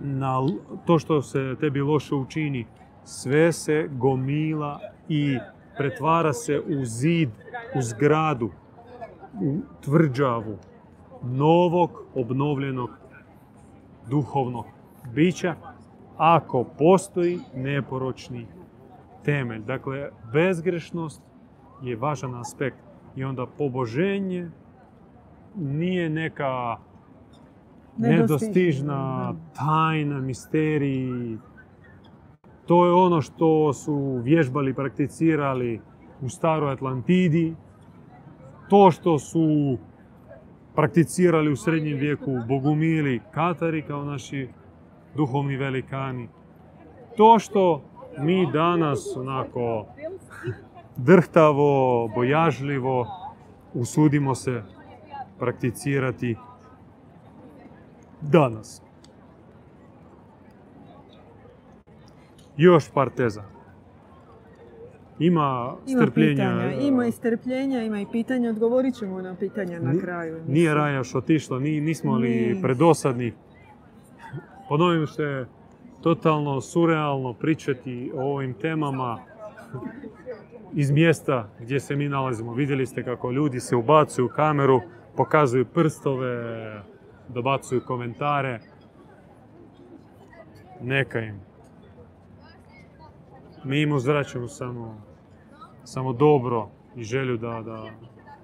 na to što se tebi loše učini, sve se gomila i pretvara se u zid, u zgradu, u tvrđavu novog, obnovljenog duhovnog bića, ako postoji neporočni temelj. Dakle, bezgrešnost je važan aspekt i onda poboženje nije neka nedostižna tajna, misterij. To je ono što su vježbali, prakticirali u staroj Atlantidi. To što su prakticirali u srednjem vijeku bogumili Katari kao naši duhovni velikani. To što mi danas onako drhtavo, bojažljivo usudimo se prakticirati danas. Još par teza. Ima Ima strpljenja. pitanja, ima i strpljenja, ima i pitanja, odgovorit ćemo na pitanja na Ni- kraju. Nije. Raja otišla, ni, nismo li predosadni. Ponovim što je totalno surrealno pričati o ovim temama iz mjesta gdje se mi nalazimo. Vidjeli ste kako ljudi se ubacuju u kameru, pokazuju prstove, dobacuju komentare. Neka im. Mi im uzvraćamo samo, samo dobro i želju da, da,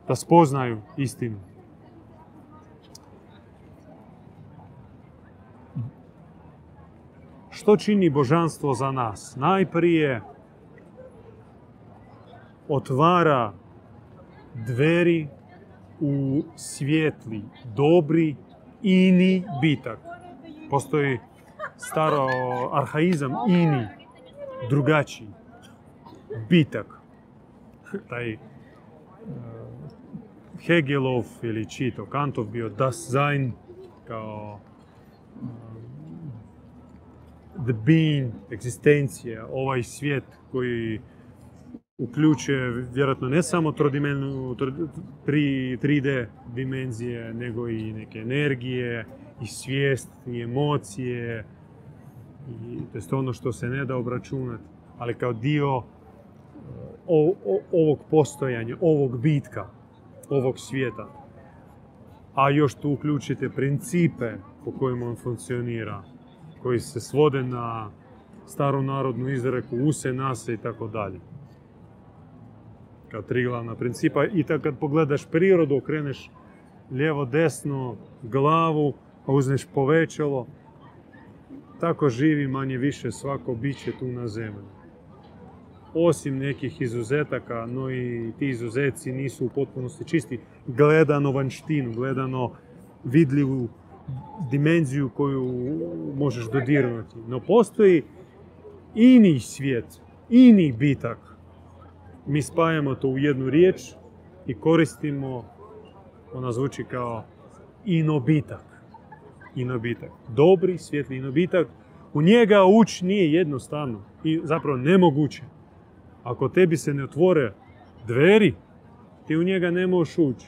da spoznaju istinu. Što čini božanstvo za nas? Najprije otvara dveri u svijetli, dobri, ini bitak. Postoji staro arhaizam ini, drugačiji, bitak. Taj e, Hegelov ili čito Kantov bio das Sein kao the being, egzistencija, ovaj svijet koji uključuje vjerojatno ne samo trodimenu, tro- tri, 3D dimenzije, nego i neke energije, i svijest, i emocije, i, to jest ono što se ne da obračunati, ali kao dio o- ovog postojanja, ovog bitka, ovog svijeta. A još tu uključite principe po kojima on funkcionira, koji se svode na staru narodnu izreku use, nase i tako dalje. Kao tri glavna principa. I tako kad pogledaš prirodu, okreneš lijevo, desno, glavu, a uzneš povećalo, tako živi manje više svako biće tu na zemlji. Osim nekih izuzetaka, no i ti izuzeci nisu u potpunosti čisti. Gledano vanštinu, gledano vidljivu dimenziju koju možeš dodirnuti. No postoji ini svijet, ini bitak. Mi spajamo to u jednu riječ i koristimo, ona zvuči kao inobitak. Inobitak. Dobri, svjetli inobitak. U njega ući nije jednostavno i zapravo nemoguće. Ako tebi se ne otvore dveri, ti u njega ne možeš ući.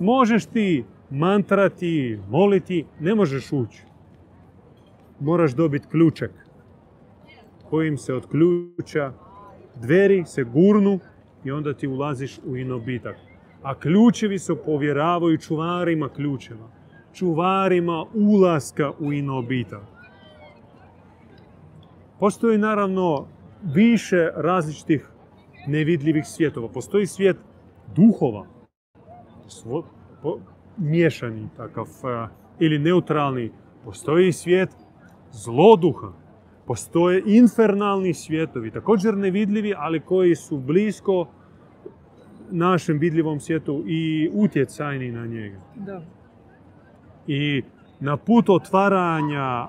Možeš ti mantrati, moliti, ne možeš ući. Moraš dobiti ključak kojim se od ključa dveri se gurnu i onda ti ulaziš u inobitak. A ključevi se povjeravaju čuvarima ključeva, čuvarima ulaska u inobitak. Postoji naravno više različitih nevidljivih svjetova. Postoji svijet duhova, miješani takav e, ili neutralni. Postoji svijet zloduha. Postoje infernalni svijetovi, također nevidljivi, ali koji su blisko našem vidljivom svijetu i utjecajni na njega. Da. I na put otvaranja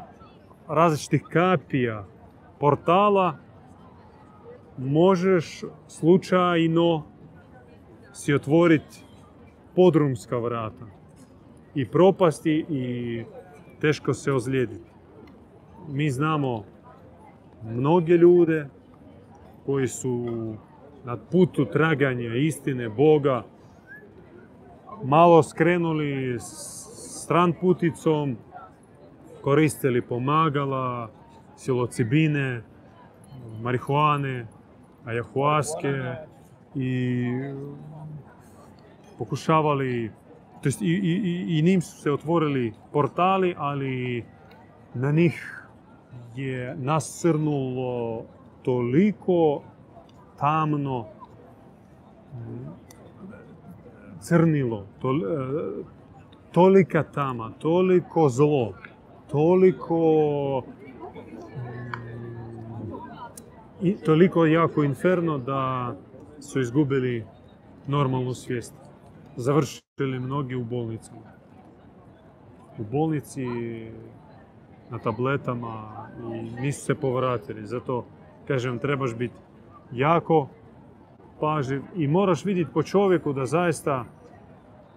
različitih kapija, portala, možeš slučajno si otvoriti podrumska vrata i propasti i teško se ozlijediti. Mi znamo mnoge ljude koji su na putu traganja istine Boga malo skrenuli stran puticom, koristili pomagala, silocibine, marihuane, ajahuaske i pokušavali, to jest i, i, i, njim su se otvorili portali, ali na njih je nasrnulo toliko tamno mm, crnilo, tol, e, tolika tama, toliko zlo, toliko mm, i toliko jako inferno da su izgubili normalnu svijest. Završili mnogi u bolnicama. U bolnici na tabletama i nisu se povratili. Zato, kažem, trebaš biti jako pažljiv i moraš vidjeti po čovjeku da zaista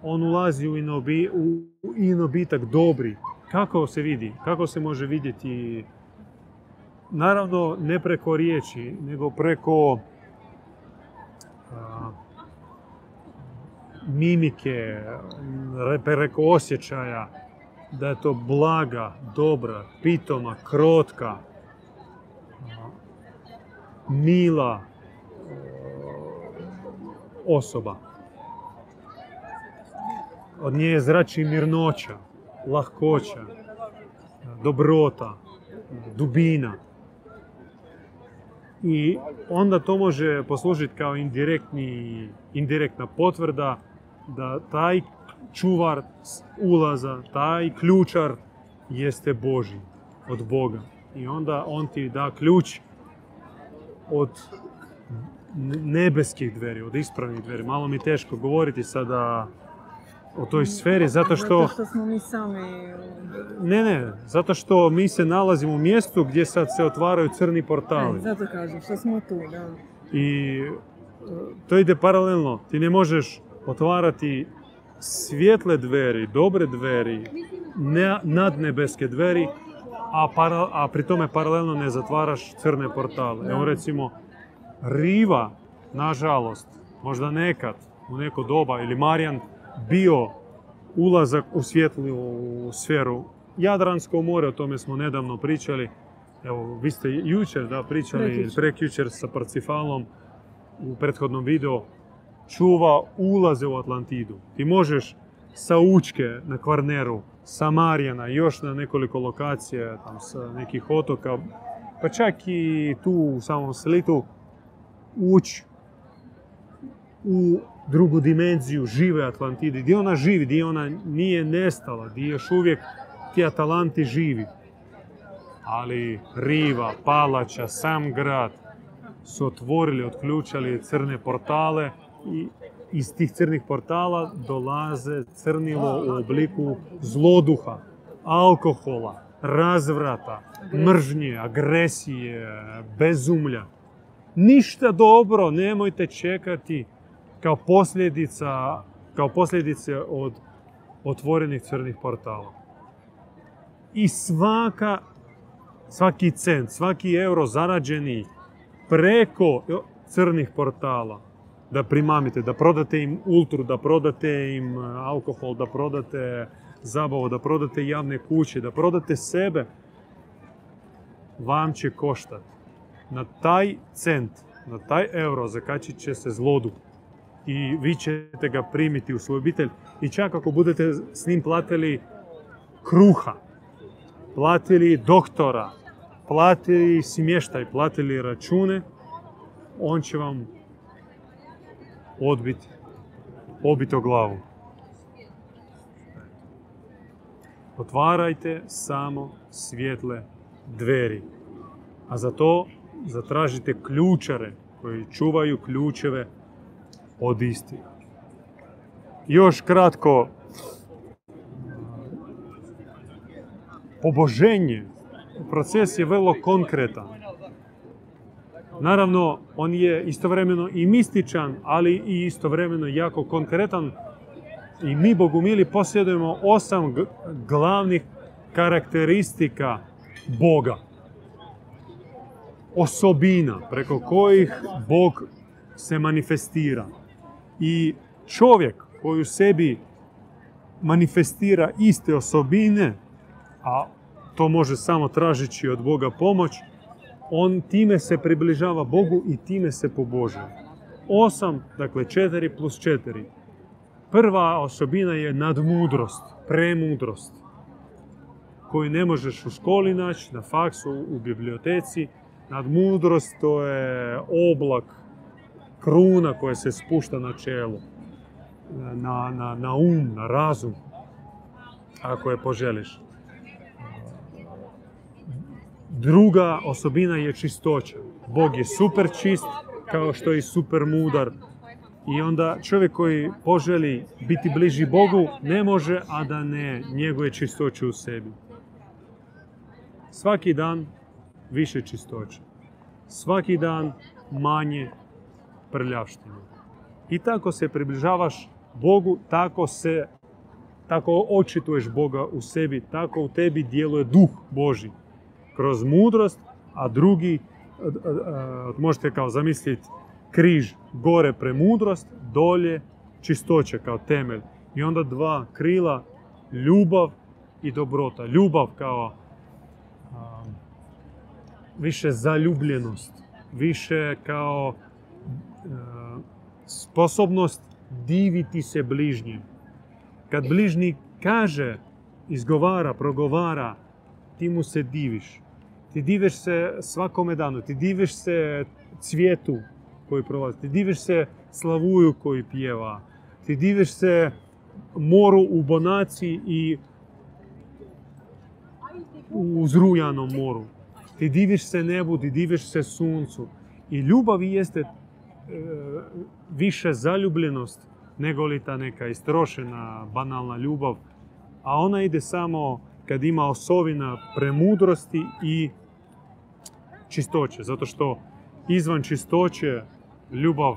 on ulazi u, inobi, u inobitak dobri. Kako se vidi? Kako se može vidjeti? Naravno, ne preko riječi, nego preko mimike, preko osjećaja, da je to blaga, dobra, pitoma, krotka, mila osoba. Od nje je zrači mirnoća, lahkoća, dobrota, dubina. I onda to može poslužiti kao indirektni, indirektna potvrda da taj čuvar ulaza, taj ključar jeste Boži, od Boga. I onda on ti da ključ od nebeskih dveri, od ispravnih dveri. Malo mi je teško govoriti sada o toj sferi, zato što... Zato što smo mi sami... Ne, ne, zato što mi se nalazimo u mjestu gdje sad se otvaraju crni portali. E, zato kažem, što smo tu, da. I e, to ide paralelno. Ti ne možeš otvarati svjetle dveri, dobre dveri, ne, nadnebeske dveri, a, para, a pri tome paralelno ne zatvaraš crne portale. Evo recimo, Riva, nažalost, možda nekad, u neko doba, ili Marijan, bio ulazak u svjetlu sferu. Jadransko more, o tome smo nedavno pričali. Evo, vi ste jučer da pričali, Prekjučer. prekjučer sa Parcifalom u prethodnom videu, čuva ulaze u Atlantidu. Ti možeš sa Učke na Kvarneru, sa Marijana, još na nekoliko lokacija, tam sa nekih otoka, pa čak i tu u samom Slitu, ući u drugu dimenziju žive Atlantide, gdje ona živi, gdje ona nije nestala, gdje još uvijek ti Atalanti živi. Ali Riva, Palača, sam grad su otvorili, otključali crne portale iz tih crnih portala dolaze crnilo u obliku zloduha, alkohola, razvrata, mržnje, agresije, bezumlja. Ništa dobro nemojte čekati kao posljedica, kao posljedice od otvorenih crnih portala. I svaka, svaki cent, svaki euro zarađeni preko crnih portala, da primamite, da prodate im ultru, da prodate im e, alkohol, da prodate zabavu, da prodate javne kuće, da prodate sebe, vam će koštati. Na taj cent, na taj euro zakačit će se zlodu i vi ćete ga primiti u svoju obitelj i čak ako budete s njim platili kruha, platili doktora, platili smještaj, platili račune, on će vam odbiti, obiti o glavu. Otvarajte samo svjetle dveri, a za to zatražite ključare koji čuvaju ključeve od istine. Još kratko, poboženje, proces je vrlo konkretan. Naravno, on je istovremeno i mističan, ali i istovremeno jako konkretan. I mi, Bogumili, posjedujemo osam glavnih karakteristika Boga. Osobina preko kojih Bog se manifestira. I čovjek koji u sebi manifestira iste osobine, a to može samo tražeći od Boga pomoć, on time se približava Bogu i time se pobožuje. Osam, dakle četiri plus četiri. Prva osobina je nadmudrost, premudrost, koju ne možeš u školi naći, na faksu, u biblioteci. Nadmudrost to je oblak, kruna koja se spušta na čelo, na, na, na um, na razum, ako je poželiš. Druga osobina je čistoća. Bog je super čist, kao što je super mudar. I onda čovjek koji poželi biti bliži Bogu ne može, a da ne njeguje čistoću u sebi. Svaki dan više čistoće. Svaki dan manje prljavštine. I tako se približavaš Bogu, tako se tako očituješ Boga u sebi, tako u tebi djeluje duh Boži kroz mudrost, a drugi, možete kao zamisliti križ gore premudrost, dolje čistoće kao temelj. I onda dva krila, ljubav i dobrota. Ljubav kao više zaljubljenost, više kao sposobnost diviti se bližnjem. Kad bližnji kaže, izgovara, progovara, ti mu se diviš. Ti diviš se svakome danu, ti diviš se cvijetu koji prolazi, ti diviš se slavuju koji pjeva, ti diviš se moru u Bonaci i u zrujanom moru. Ti diviš se nebu, ti diviš se suncu. I ljubav jeste e, više zaljubljenost nego li ta neka istrošena, banalna ljubav. A ona ide samo kad ima osovina premudrosti i čistoće. Zato što izvan čistoće ljubav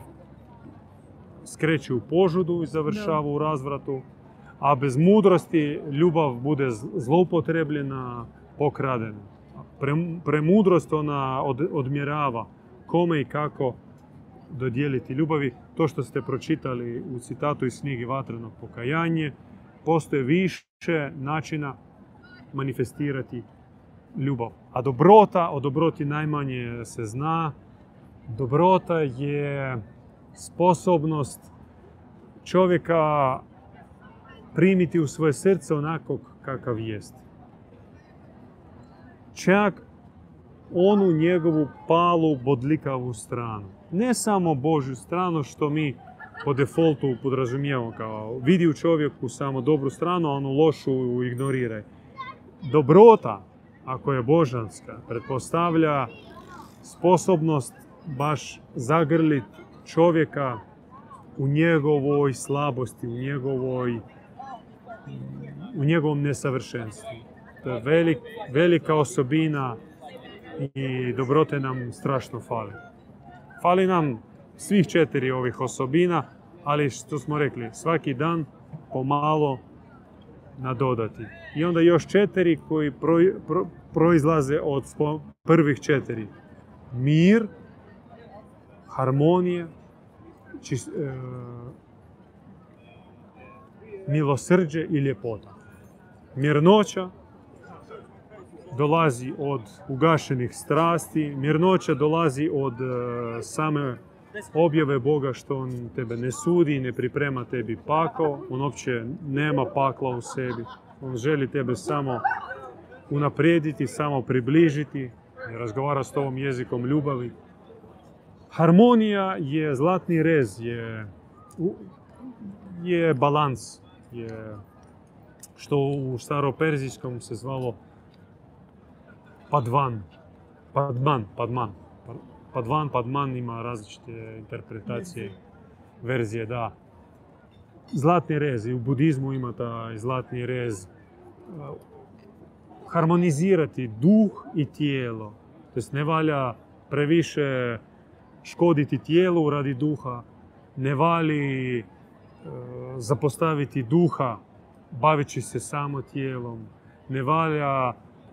skreće u požudu i završava u razvratu, a bez mudrosti ljubav bude zloupotrebljena, pokradena. Premudrost ona odmjerava kome i kako dodijeliti ljubavi. To što ste pročitali u citatu iz knjige Vatrenog pokajanje, postoje više načina manifestirati ljubav. A dobrota, o dobroti najmanje se zna. Dobrota je sposobnost čovjeka primiti u svoje srce onako kakav jest. Čak onu njegovu palu bodlikavu stranu. Ne samo Božju stranu što mi po defaultu podrazumijevamo kao vidi u čovjeku samo dobru stranu, a onu lošu ignoriraj. Dobrota, ako je božanska, pretpostavlja sposobnost baš zagrliti čovjeka u njegovoj slabosti, u njegovoj u njegovom nesavršenstvu. To je velika osobina i dobrote nam strašno fali. Fali nam svih četiri ovih osobina, ali što smo rekli, svaki dan pomalo nadodati. I onda još četiri koji proizlaze od prvih četiri. Mir, harmonija, čist, e, milosrđe i ljepota. Mirnoća dolazi od ugašenih strasti, mirnoća dolazi od e, same objave Boga što On tebe ne sudi, ne priprema tebi pakao, On uopće nema pakla u sebi. On želi tebe samo unaprijediti, samo približiti, razgovara s tobom jezikom ljubavi. Harmonija je zlatni rez, je, je balans, je što u staroperzijskom se zvalo padvan, padman, padman. Padvan, padman ima različite interpretacije, verzije, da. Zlatni rez, i u budizmu ima taj zlatni rez. Harmonizirati duh i tijelo. To ne valja previše škoditi tijelu radi duha, ne vali e, zapostaviti duha baveći se samo tijelom, ne valja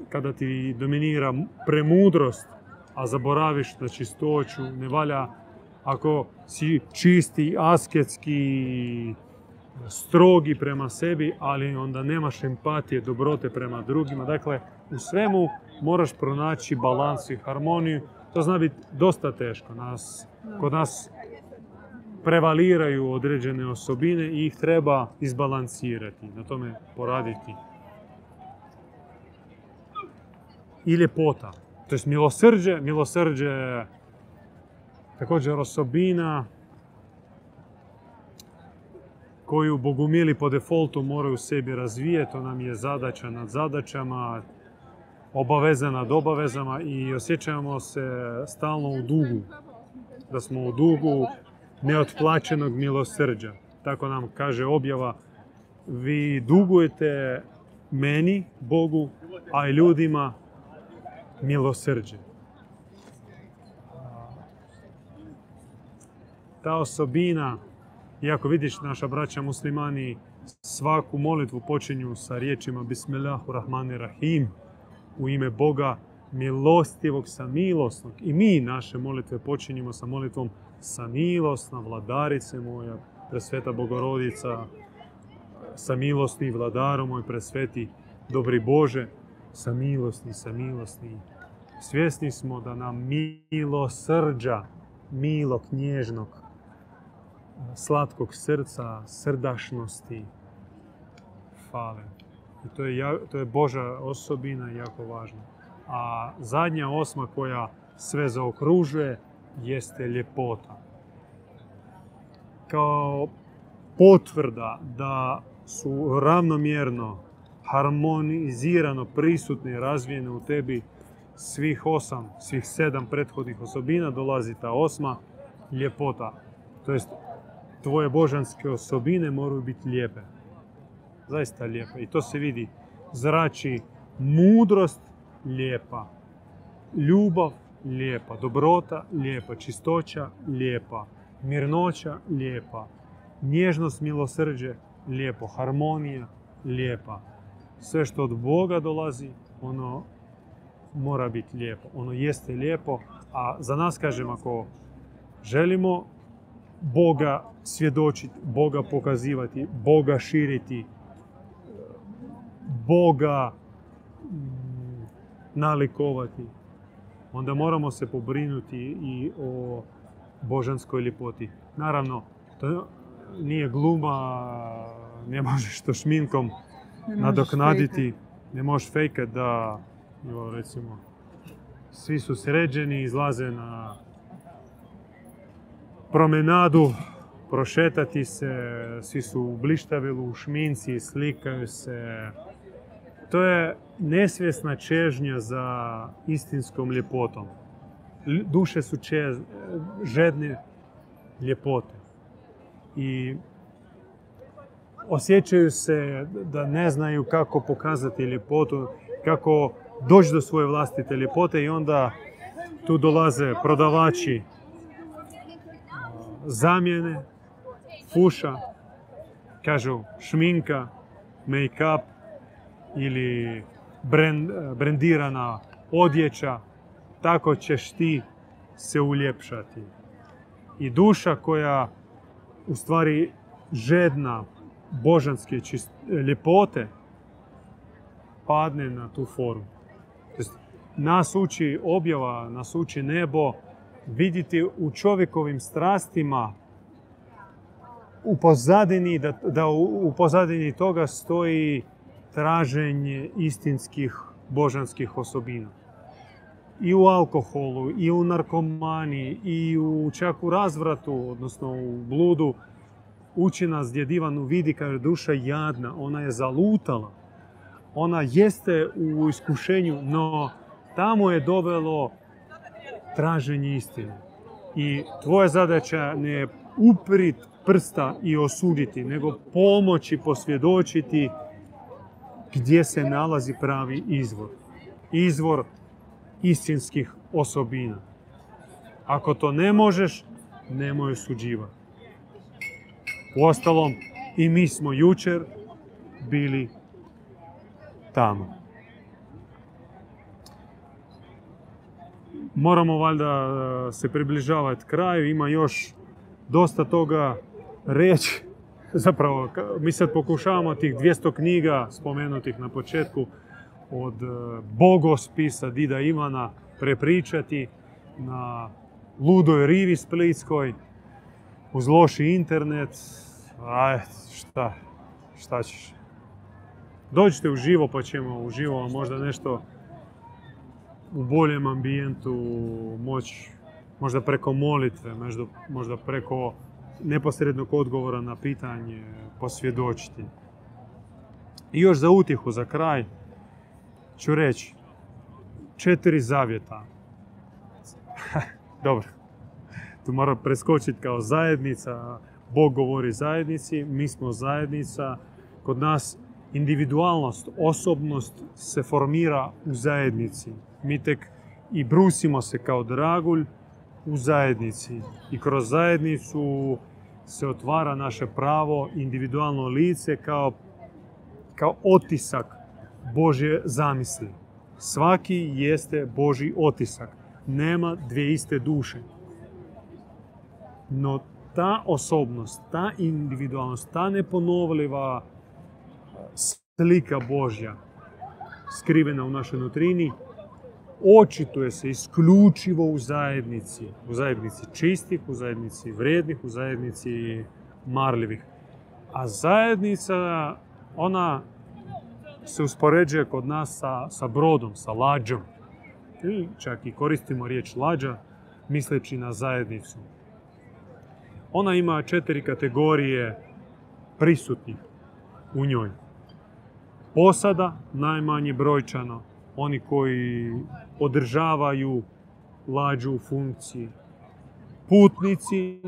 kada ti dominira premudrost, a zaboraviš na čistoću, ne valja ako si čisti, asketski, strogi prema sebi, ali onda nemaš empatije, dobrote prema drugima. Dakle, u svemu moraš pronaći balans i harmoniju to zna biti dosta teško. Nas, kod nas prevaliraju određene osobine i ih treba izbalansirati, na tome poraditi. I ljepota, to je milosrđe, milosrđe također osobina koju bogumili po defaultu moraju sebi razvijeti, to nam je zadaća nad zadaćama, obaveza nad obavezama i osjećamo se stalno u dugu. Da smo u dugu neotplaćenog milosrđa. Tako nam kaže objava, vi dugujete meni, Bogu, a i ljudima milosrđe. Ta osobina Iako vidiš, naša braća muslimani svaku molitvu počinju sa riječima Bismillahirrahmanirrahim u ime Boga milostivog sa milosnog. I mi naše molitve počinjemo sa molitvom sa milosna vladarice moja, presveta Bogorodica, sa milosti vladaru moj presveti, dobri Bože, sa milosni, sa milosni. Svjesni smo da nam milosrđa, milog, nježnog, slatkog srca, srdašnosti fale. I to je, to je Boža osobina jako važna. A zadnja osma koja sve zaokružuje jeste ljepota. Kao potvrda da su ravnomjerno, harmonizirano prisutne i razvijene u tebi svih osam, svih sedam prethodnih osobina, dolazi ta osma ljepota. To jest, tvoje božanske osobine moraju biti lijepe. Zaista lijepe. I to se vidi. Zrači mudrost lijepa. Ljubav lijepa. Dobrota lijepa. Čistoća lijepa. Mirnoća lijepa. Nježnost, milosrđe lijepo. Harmonija lijepa. Sve što od Boga dolazi, ono mora biti lijepo. Ono jeste lijepo, a za nas kažem ako želimo Boga svjedočiti, Boga pokazivati, Boga širiti, Boga mm, nalikovati, onda moramo se pobrinuti i o božanskoj ljepoti. Naravno, to nije gluma, ne možeš to šminkom nadoknaditi, ne možeš fejkat da, evo recimo, svi su sređeni, izlaze na promenadu, prošetati se, svi su u blištavilu, u šminci, slikaju se. To je nesvjesna čežnja za istinskom ljepotom. Duše su čez, žedne ljepote. I osjećaju se da ne znaju kako pokazati ljepotu, kako doći do svoje vlastite ljepote i onda tu dolaze prodavači zamjene, fuša, kažu šminka, make-up ili brendirana odjeća, tako ćeš ti se uljepšati. I duša koja u stvari žedna božanske ljepote padne na tu formu. Nas uči objava, nas uči nebo, vidjeti u čovjekovim strastima u pozadini, da, da u, pozadini toga stoji traženje istinskih božanskih osobina. I u alkoholu, i u narkomani, i u čak u razvratu, odnosno u bludu, uči nas djedivanu vidi kaže duša jadna, ona je zalutala. Ona jeste u iskušenju, no tamo je dovelo traženje istine. I tvoja zadaća ne je uprit prsta i osuditi, nego pomoći posvjedočiti gdje se nalazi pravi izvor. Izvor istinskih osobina. Ako to ne možeš, nemoj osuđivati. Uostalom, i mi smo jučer bili tamo. Moramo valjda e, se približavati kraju, ima još dosta toga reći. Zapravo, mi sad pokušavamo tih 200 knjiga spomenutih na početku od e, bogospisa Dida Ivana prepričati na ludoj rivi splitskoj, uz loši internet. Aj, šta, šta ćeš? Dođite u živo pa ćemo uživo možda nešto u boljem ambijentu moći možda preko molitve, možda, možda preko neposrednog odgovora na pitanje posvjedočiti. I još za utjehu, za kraj, ću reći četiri zavjeta. Dobro, tu mora preskočiti kao zajednica, Bog govori zajednici, mi smo zajednica, kod nas individualnost, osobnost se formira u zajednici. Mi tek i brusimo se kao dragulj u zajednici. I kroz zajednicu se otvara naše pravo individualno lice kao, kao otisak Božje zamisli. Svaki jeste Boži otisak. Nema dvije iste duše. No ta osobnost, ta individualnost, ta neponovljiva slika Božja skrivena u našoj nutrini, očituje se isključivo u zajednici. U zajednici čistih, u zajednici vrednih, u zajednici marljivih. A zajednica, ona se uspoređuje kod nas sa, sa brodom, sa lađom. Ili čak i koristimo riječ lađa, misleći na zajednicu. Ona ima četiri kategorije prisutnih u njoj. Posada, najmanje brojčano, oni koji održavaju lađu u funkciji. Putnici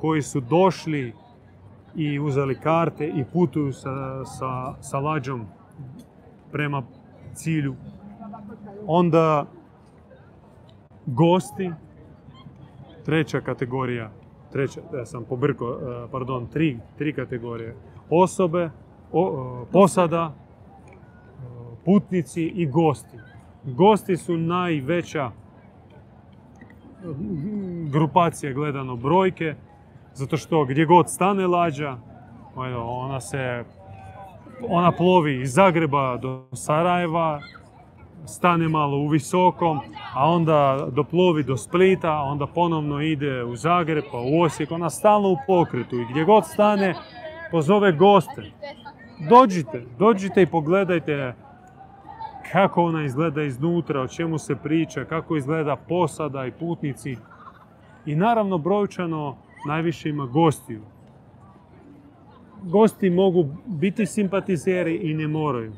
koji su došli i uzeli karte i putuju sa, sa, sa lađom prema cilju. Onda gosti, treća kategorija, treća, ja sam pobrko, pardon, tri, tri kategorije. Osobe, posada, putnici i gosti. Gosti su najveća grupacija gledano brojke, zato što gdje god stane lađa, ona se ona plovi iz Zagreba do Sarajeva, stane malo u visokom, a onda doplovi do Splita, onda ponovno ide u Zagreb, pa u Osijek, ona stalno u pokretu i gdje god stane pozove goste. Dođite, dođite i pogledajte kako ona izgleda iznutra, o čemu se priča, kako izgleda posada i putnici. I naravno brojčano najviše ima gostiju. Gosti mogu biti simpatizeri i ne moraju,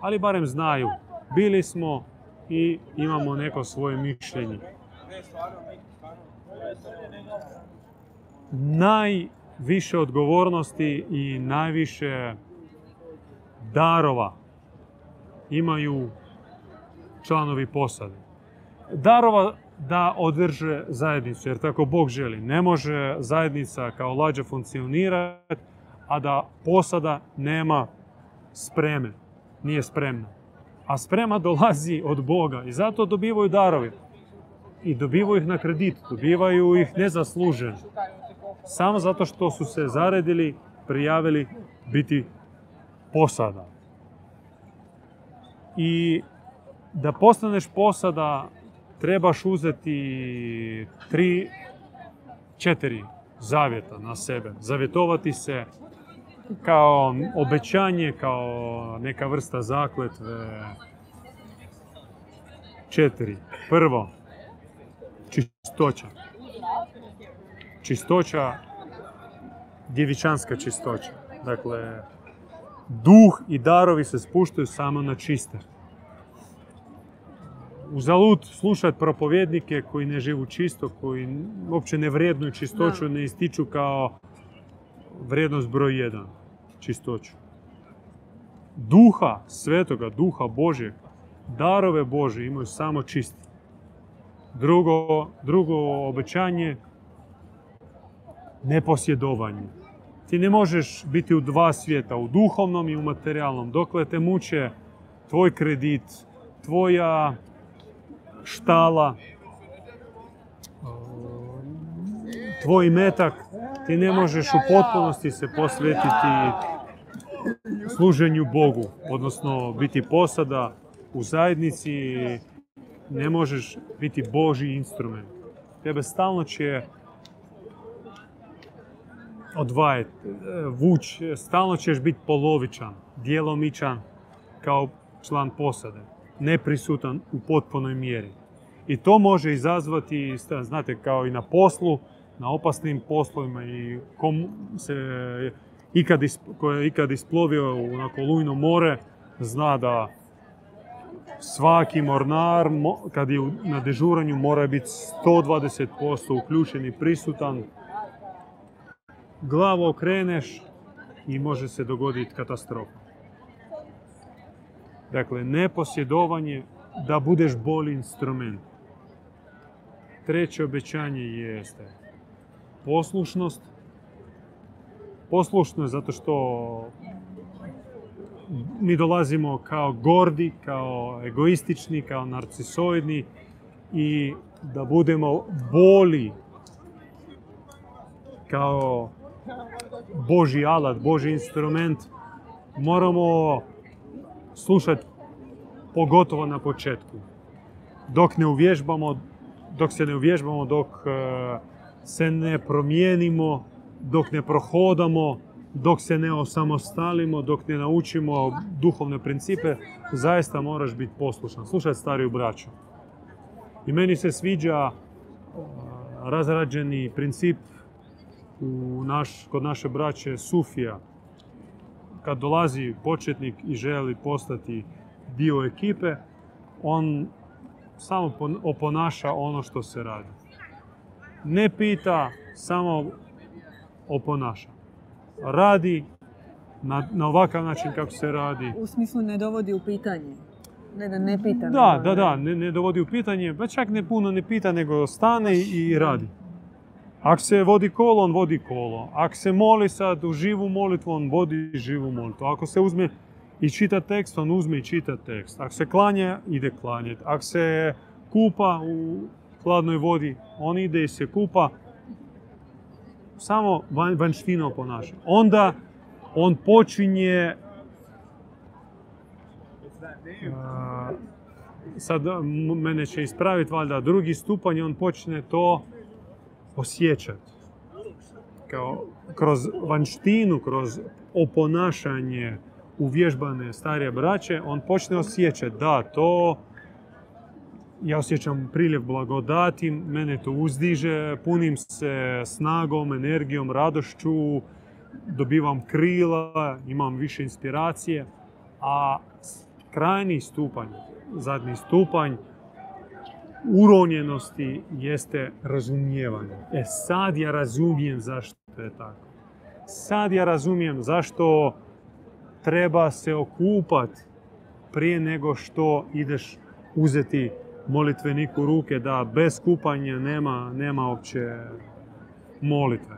ali barem znaju. Bili smo i imamo neko svoje mišljenje. Najviše odgovornosti i najviše darova imaju članovi posade. Darova da održe zajednicu, jer tako Bog želi. Ne može zajednica kao lađa funkcionirati, a da posada nema spreme, nije spremna. A sprema dolazi od Boga i zato dobivaju darovi. I dobivaju ih na kredit, dobivaju ih nezasluženo. Samo zato što su se zaredili, prijavili biti posada. I da postaneš posada trebaš uzeti tri, četiri zavjeta na sebe. Zavjetovati se kao obećanje, kao neka vrsta zakletve. Četiri. Prvo, čistoća. Čistoća, djevičanska čistoća. Dakle, duh i darovi se spuštaju samo na čiste. Uzalud slušati propovjednike koji ne živu čisto, koji uopće ne vrednuju čistoću, ne ističu kao vrijednost broj jedan, čistoću. Duha svetoga, duha Božjeg, darove Bože imaju samo čisti. Drugo, drugo obećanje, neposjedovanje. Ti ne možeš biti u dva svijeta, u duhovnom i u materijalnom. Dokle te muče tvoj kredit, tvoja štala, tvoj metak, ti ne možeš u potpunosti se posvetiti služenju Bogu, odnosno biti posada u zajednici, ne možeš biti Boži instrument. Tebe stalno će odvajati, vuć, stalno ćeš biti polovičan, djelomičan kao član posade, neprisutan u potpunoj mjeri. I to može izazvati, znate, kao i na poslu, na opasnim poslovima i kom se ikad, ko je ikad isplovio na Kolujno more, zna da svaki mornar kad je na dežuranju mora biti 120% uključen i prisutan. Glavu okreneš i može se dogoditi katastrofa. Dakle, neposjedovanje da budeš bolji instrument. Treće obećanje jeste poslušnost poslušno zato što mi dolazimo kao gordi, kao egoistični, kao narcisoidni i da budemo boli kao Boži alat, Boži instrument, moramo slušati pogotovo na početku. Dok ne uvježbamo, dok se ne uvježbamo, dok e, se ne promijenimo, dok ne prohodamo, dok se ne osamostalimo, dok ne naučimo duhovne principe, zaista moraš biti poslušan. Slušaj stariju braću. I meni se sviđa razrađeni princip u naš, kod naše braće Sufija. Kad dolazi početnik i želi postati dio ekipe, on samo oponaša ono što se radi. Ne pita, samo oponaša radi na, na ovakav način kako se radi. U smislu ne dovodi u pitanje. Ne da ne pita. Da, da, da, ne, ne dovodi u pitanje, pa čak ne puno ne pita, nego stane i radi. Ako se vodi kolo, on vodi kolo. Ako se moli sad u živu molitvu, on vodi živu molitvu. Ako se uzme i čita tekst, on uzme i čita tekst. Ako se klanja, ide klanjati. Ako se kupa u hladnoj vodi, on ide i se kupa samo vanštino ponaša. Onda on počinje sad mene će ispraviti valjda drugi stupanj, on počne to osjećati. Kao kroz vanštinu, kroz oponašanje uvježbane starije braće, on počne osjećati da to ja osjećam priljev blagodati, mene to uzdiže, punim se snagom, energijom, radošću, dobivam krila, imam više inspiracije, a krajni stupanj, zadnji stupanj uronjenosti jeste razumijevanje. E sad ja razumijem zašto je tako. Sad ja razumijem zašto treba se okupati prije nego što ideš uzeti molitveniku ruke da bez kupanja nema, nema uopće molitve.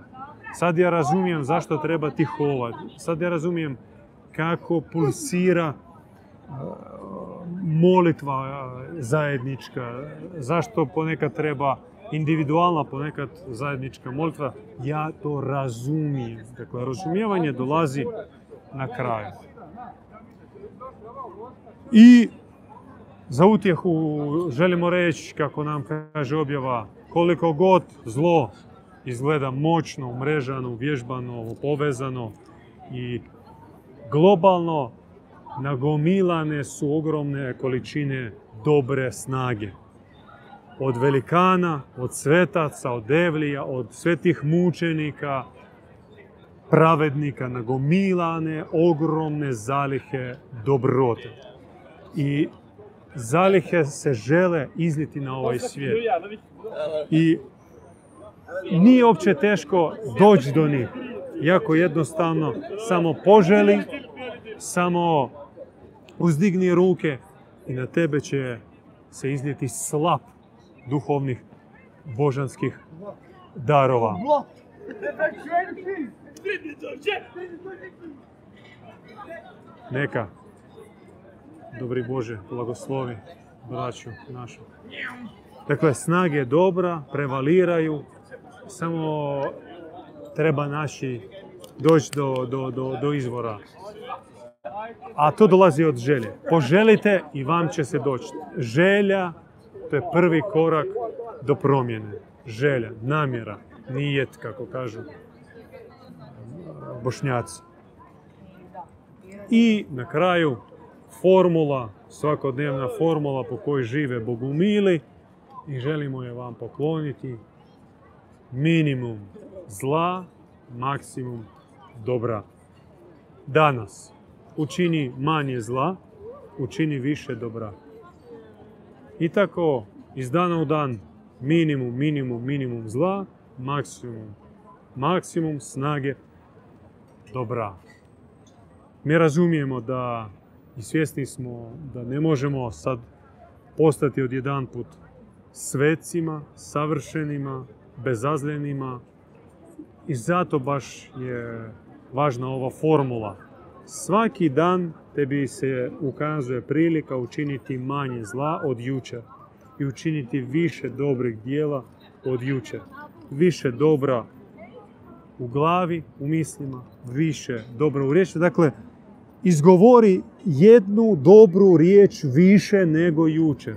Sad ja razumijem zašto treba tihovati. Sad ja razumijem kako pulsira molitva zajednička, zašto ponekad treba individualna, ponekad zajednička molitva. Ja to razumijem. Dakle, razumijevanje dolazi na kraju. I za utjehu želimo reći, kako nam kaže objava, koliko god zlo izgleda moćno, umrežano, uvježbano, povezano i globalno nagomilane su ogromne količine dobre snage. Od velikana, od svetaca, od devlija, od svetih mučenika, pravednika, nagomilane ogromne zalihe dobrote. I zalihe se žele izniti na ovaj svijet. I nije uopće teško doći do njih. Jako jednostavno, samo poželi, samo uzdigni ruke i na tebe će se iznijeti slap duhovnih božanskih darova. Neka dobri Bože, blagoslovi braću našu. Dakle, snage dobra, prevaliraju, samo treba naši doći do, do, do, do izvora. A to dolazi od želje. Poželite i vam će se doći. Želja, to je prvi korak do promjene. Želja, namjera, nijet, kako kažu bošnjaci. I na kraju formula, svakodnevna formula po kojoj žive bogumili i želimo je vam pokloniti minimum zla, maksimum dobra. Danas učini manje zla, učini više dobra. I tako iz dana u dan minimum, minimum, minimum zla, maksimum, maksimum snage dobra. Mi razumijemo da i svjesni smo da ne možemo sad postati odjedan put svecima, savršenima, bezazljenima i zato baš je važna ova formula. Svaki dan tebi se ukazuje prilika učiniti manje zla od jučer i učiniti više dobrih dijela od jučer. Više dobra u glavi, u mislima, više dobra u riječi. Dakle, izgovori jednu dobru riječ više nego jučer.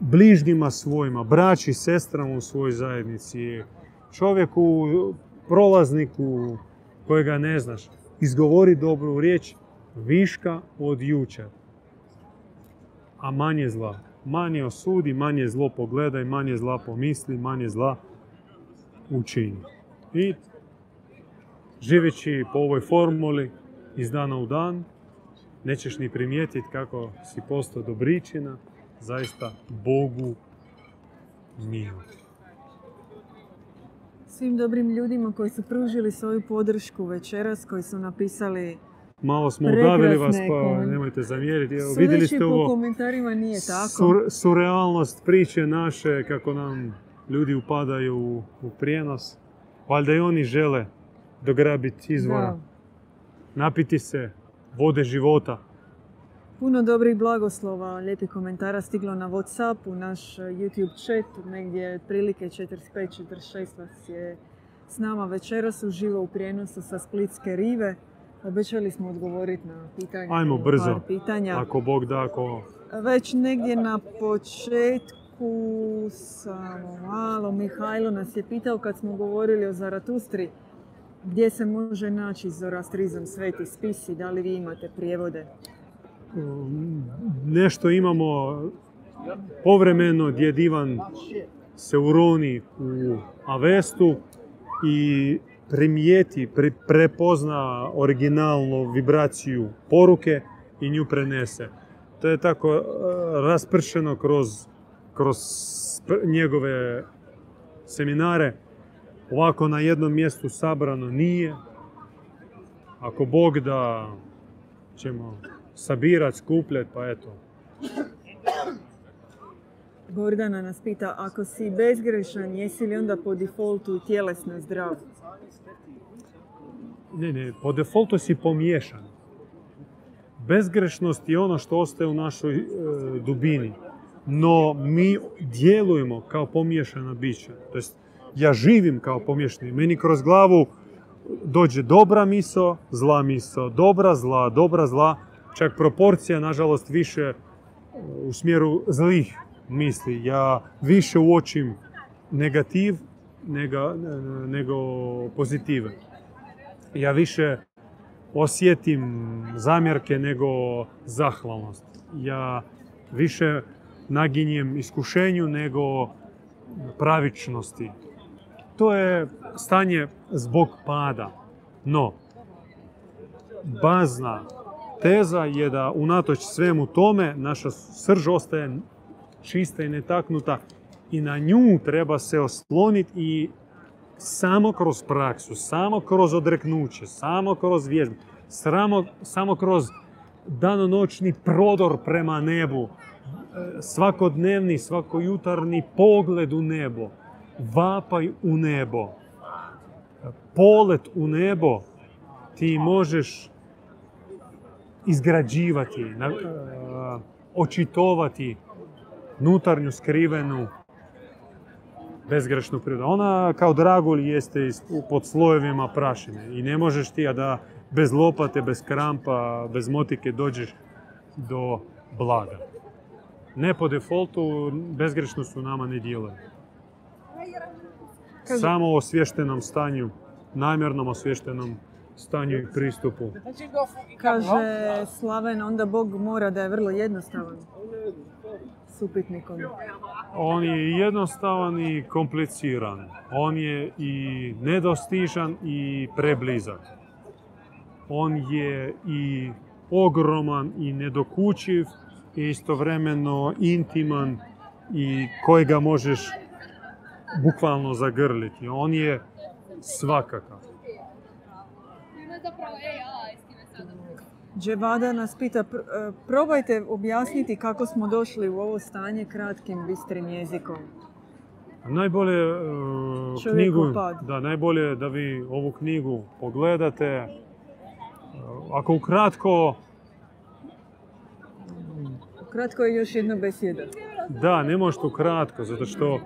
Bližnjima svojima, braći sestrama u svojoj zajednici, čovjeku, prolazniku kojega ne znaš. Izgovori dobru riječ viška od jučer. A manje zla. Manje osudi, manje zlo pogledaj, manje zla pomisli, manje zla učini. I živeći po ovoj formuli iz dana u dan, nećeš ni primijetiti kako si postao dobričina, zaista Bogu milo. Svim dobrim ljudima koji su pružili svoju podršku večeras, koji su napisali Malo smo udavili vas, pa nemojte zamjeriti. Evo, vidjeli ste po ovo komentarima nije tako. sur- surrealnost priče naše, kako nam ljudi upadaju u, u prijenos. Valjda i oni žele dograbiti izvora, Da. napiti se vode života. Puno dobrih blagoslova, lijepih komentara stiglo na Whatsapp, u naš eh, YouTube chat, negdje otprilike 45-46 vas je s nama večeras uživo u prijenosu sa Splitske rive. Obećali smo odgovoriti na pitanja. Ajmo brzo. par pitanja. Ako Bog da, ako... Već negdje na početku, samo malo, Mihajlo nas je pitao kad smo govorili o Zaratustri, gdje se može naći Zoroastrizam, sveti spisi, da li vi imate prijevode? Nešto imamo povremeno djed Ivan se uroni u Avestu i primijeti, pre- prepozna originalnu vibraciju poruke i nju prenese. To je tako e, raspršeno kroz, kroz njegove seminare. Ovako na jednom mjestu sabrano nije. Ako Bog da ćemo sabirat, skupljat, pa eto. Gordana nas pita, ako si bezgrešan, jesi li onda po defaultu tjelesno zdrav? Ne, ne, po defaultu si pomiješan. Bezgrešnost je ono što ostaje u našoj e, dubini. No mi djelujemo kao pomiješana bića. To jest, ja živim kao pomiješani. Meni kroz glavu dođe dobra miso, zla miso, dobra, zla, dobra, zla. Čak proporcija, nažalost, više e, u smjeru zlih misli. Ja više uočim negativ nego, nego pozitive. Ja više osjetim zamjerke nego zahvalnost. Ja više naginjem iskušenju nego pravičnosti. To je stanje zbog pada. No, bazna teza je da unatoč svemu tome naša srž ostaje čista i netaknuta i na nju treba se osloniti i samo kroz praksu, samo kroz odreknuće, samo kroz vježbu, samo, samo kroz danonoćni prodor prema nebu, e, svakodnevni, svakojutarnji pogled u nebo, vapaj u nebo, polet u nebo, ti možeš izgrađivati, na- e, očitovati nutarnju skrivenu bezgrešnu prirodu. Ona kao dragulj jeste pod slojevima prašine i ne možeš ti a da bez lopate, bez krampa, bez motike dođeš do blaga. Ne po defaultu, bezgrešnost u nama ne djeluje. Kaže- Samo u osvještenom stanju, namjernom osvještenom stanju i pristupu. Kaže Slaven, onda Bog mora da je vrlo jednostavan s upitnikom. On je jednostavan i kompliciran. On je i nedostižan i preblizak. On je i ogroman i nedokučiv i istovremeno intiman i kojega možeš bukvalno zagrliti. On je svakakav. Zapravo AI s time sada. Dževada nas pita, pr- e, probajte objasniti kako smo došli u ovo stanje kratkim, bistrim jezikom. Najbolje e, Čovjekov knjigu, da, najbolje je da vi ovu knjigu pogledate. E, Ako ukratko, Kratko je još jedna besjeda. da, ne možete ukratko, zato što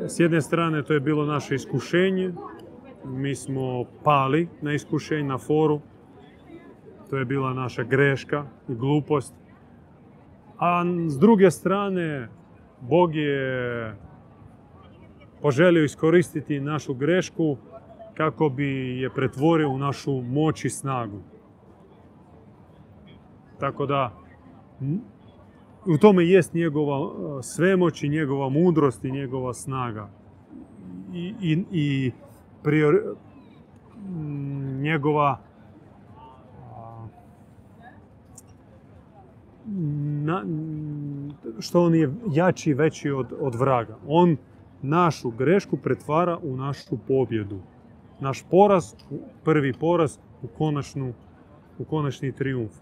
s jedne strane to je bilo naše iskušenje, mi smo pali na iskušenje, na foru, to je bila naša greška i glupost. A s druge strane, Bog je poželio iskoristiti našu grešku kako bi je pretvorio u našu moć i snagu. Tako da, u tome jest njegova e, svemoć i njegova mudrost i njegova snaga. I, i, i prior, m, njegova na, m, što on je jači i veći od, od vraga. On našu grešku pretvara u našu pobjedu. Naš poraz, prvi poraz u, konačnu, u konačni triumf.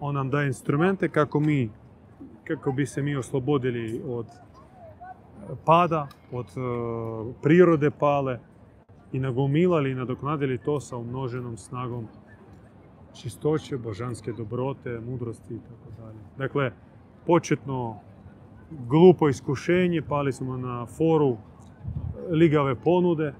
On nam daje instrumente kako mi kako bi se mi oslobodili od pada, od e, prirode pale i nagomilali i nadoknadili to sa umnoženom snagom čistoće, božanske dobrote, mudrosti i tako dalje. Dakle, početno glupo iskušenje, pali smo na foru ligave ponude,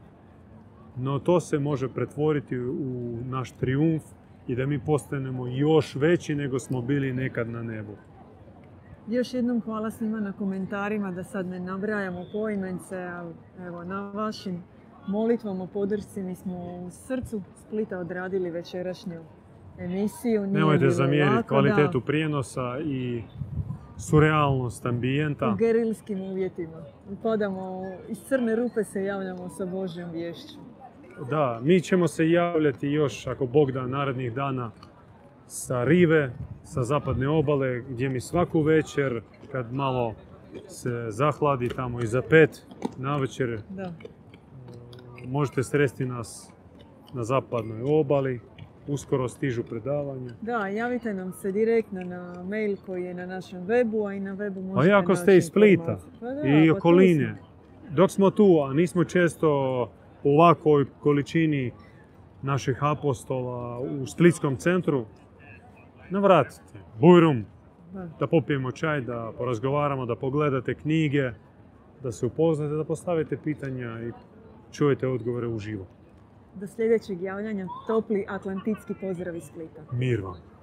no to se može pretvoriti u naš triumf i da mi postanemo još veći nego smo bili nekad na nebu. Još jednom hvala svima na komentarima, da sad ne nabrajamo poimence, ali evo, na vašim molitvama, podršci, mi smo u srcu Splita odradili večerašnju emisiju. Nije Nemojte zamjeriti kvalitetu prijenosa i surrealnost da, ambijenta. u gerilskim uvjetima. Upadamo, iz crne rupe se javljamo sa Božjom vješću. Da, mi ćemo se javljati još, ako Bog da, narednih dana sa rive, sa zapadne obale, gdje mi svaku večer, kad malo se zahladi tamo iza pet na večer, Da. Možete sresti nas na zapadnoj obali. Uskoro stižu predavanja. Da, javite nam se direktno na mail koji je na našem webu, a i na webu možete A i ako ste iz Splita. Pa da, i pa okoline, dok smo tu, a nismo često u ovakvoj količini naših apostola u Splitskom centru, navratite. Bujrum, da popijemo čaj, da porazgovaramo, da pogledate knjige, da se upoznate, da postavite pitanja i čujete odgovore uživo. Do sljedećeg javljanja topli atlantitski pozdrav iz Splita. Mir vam.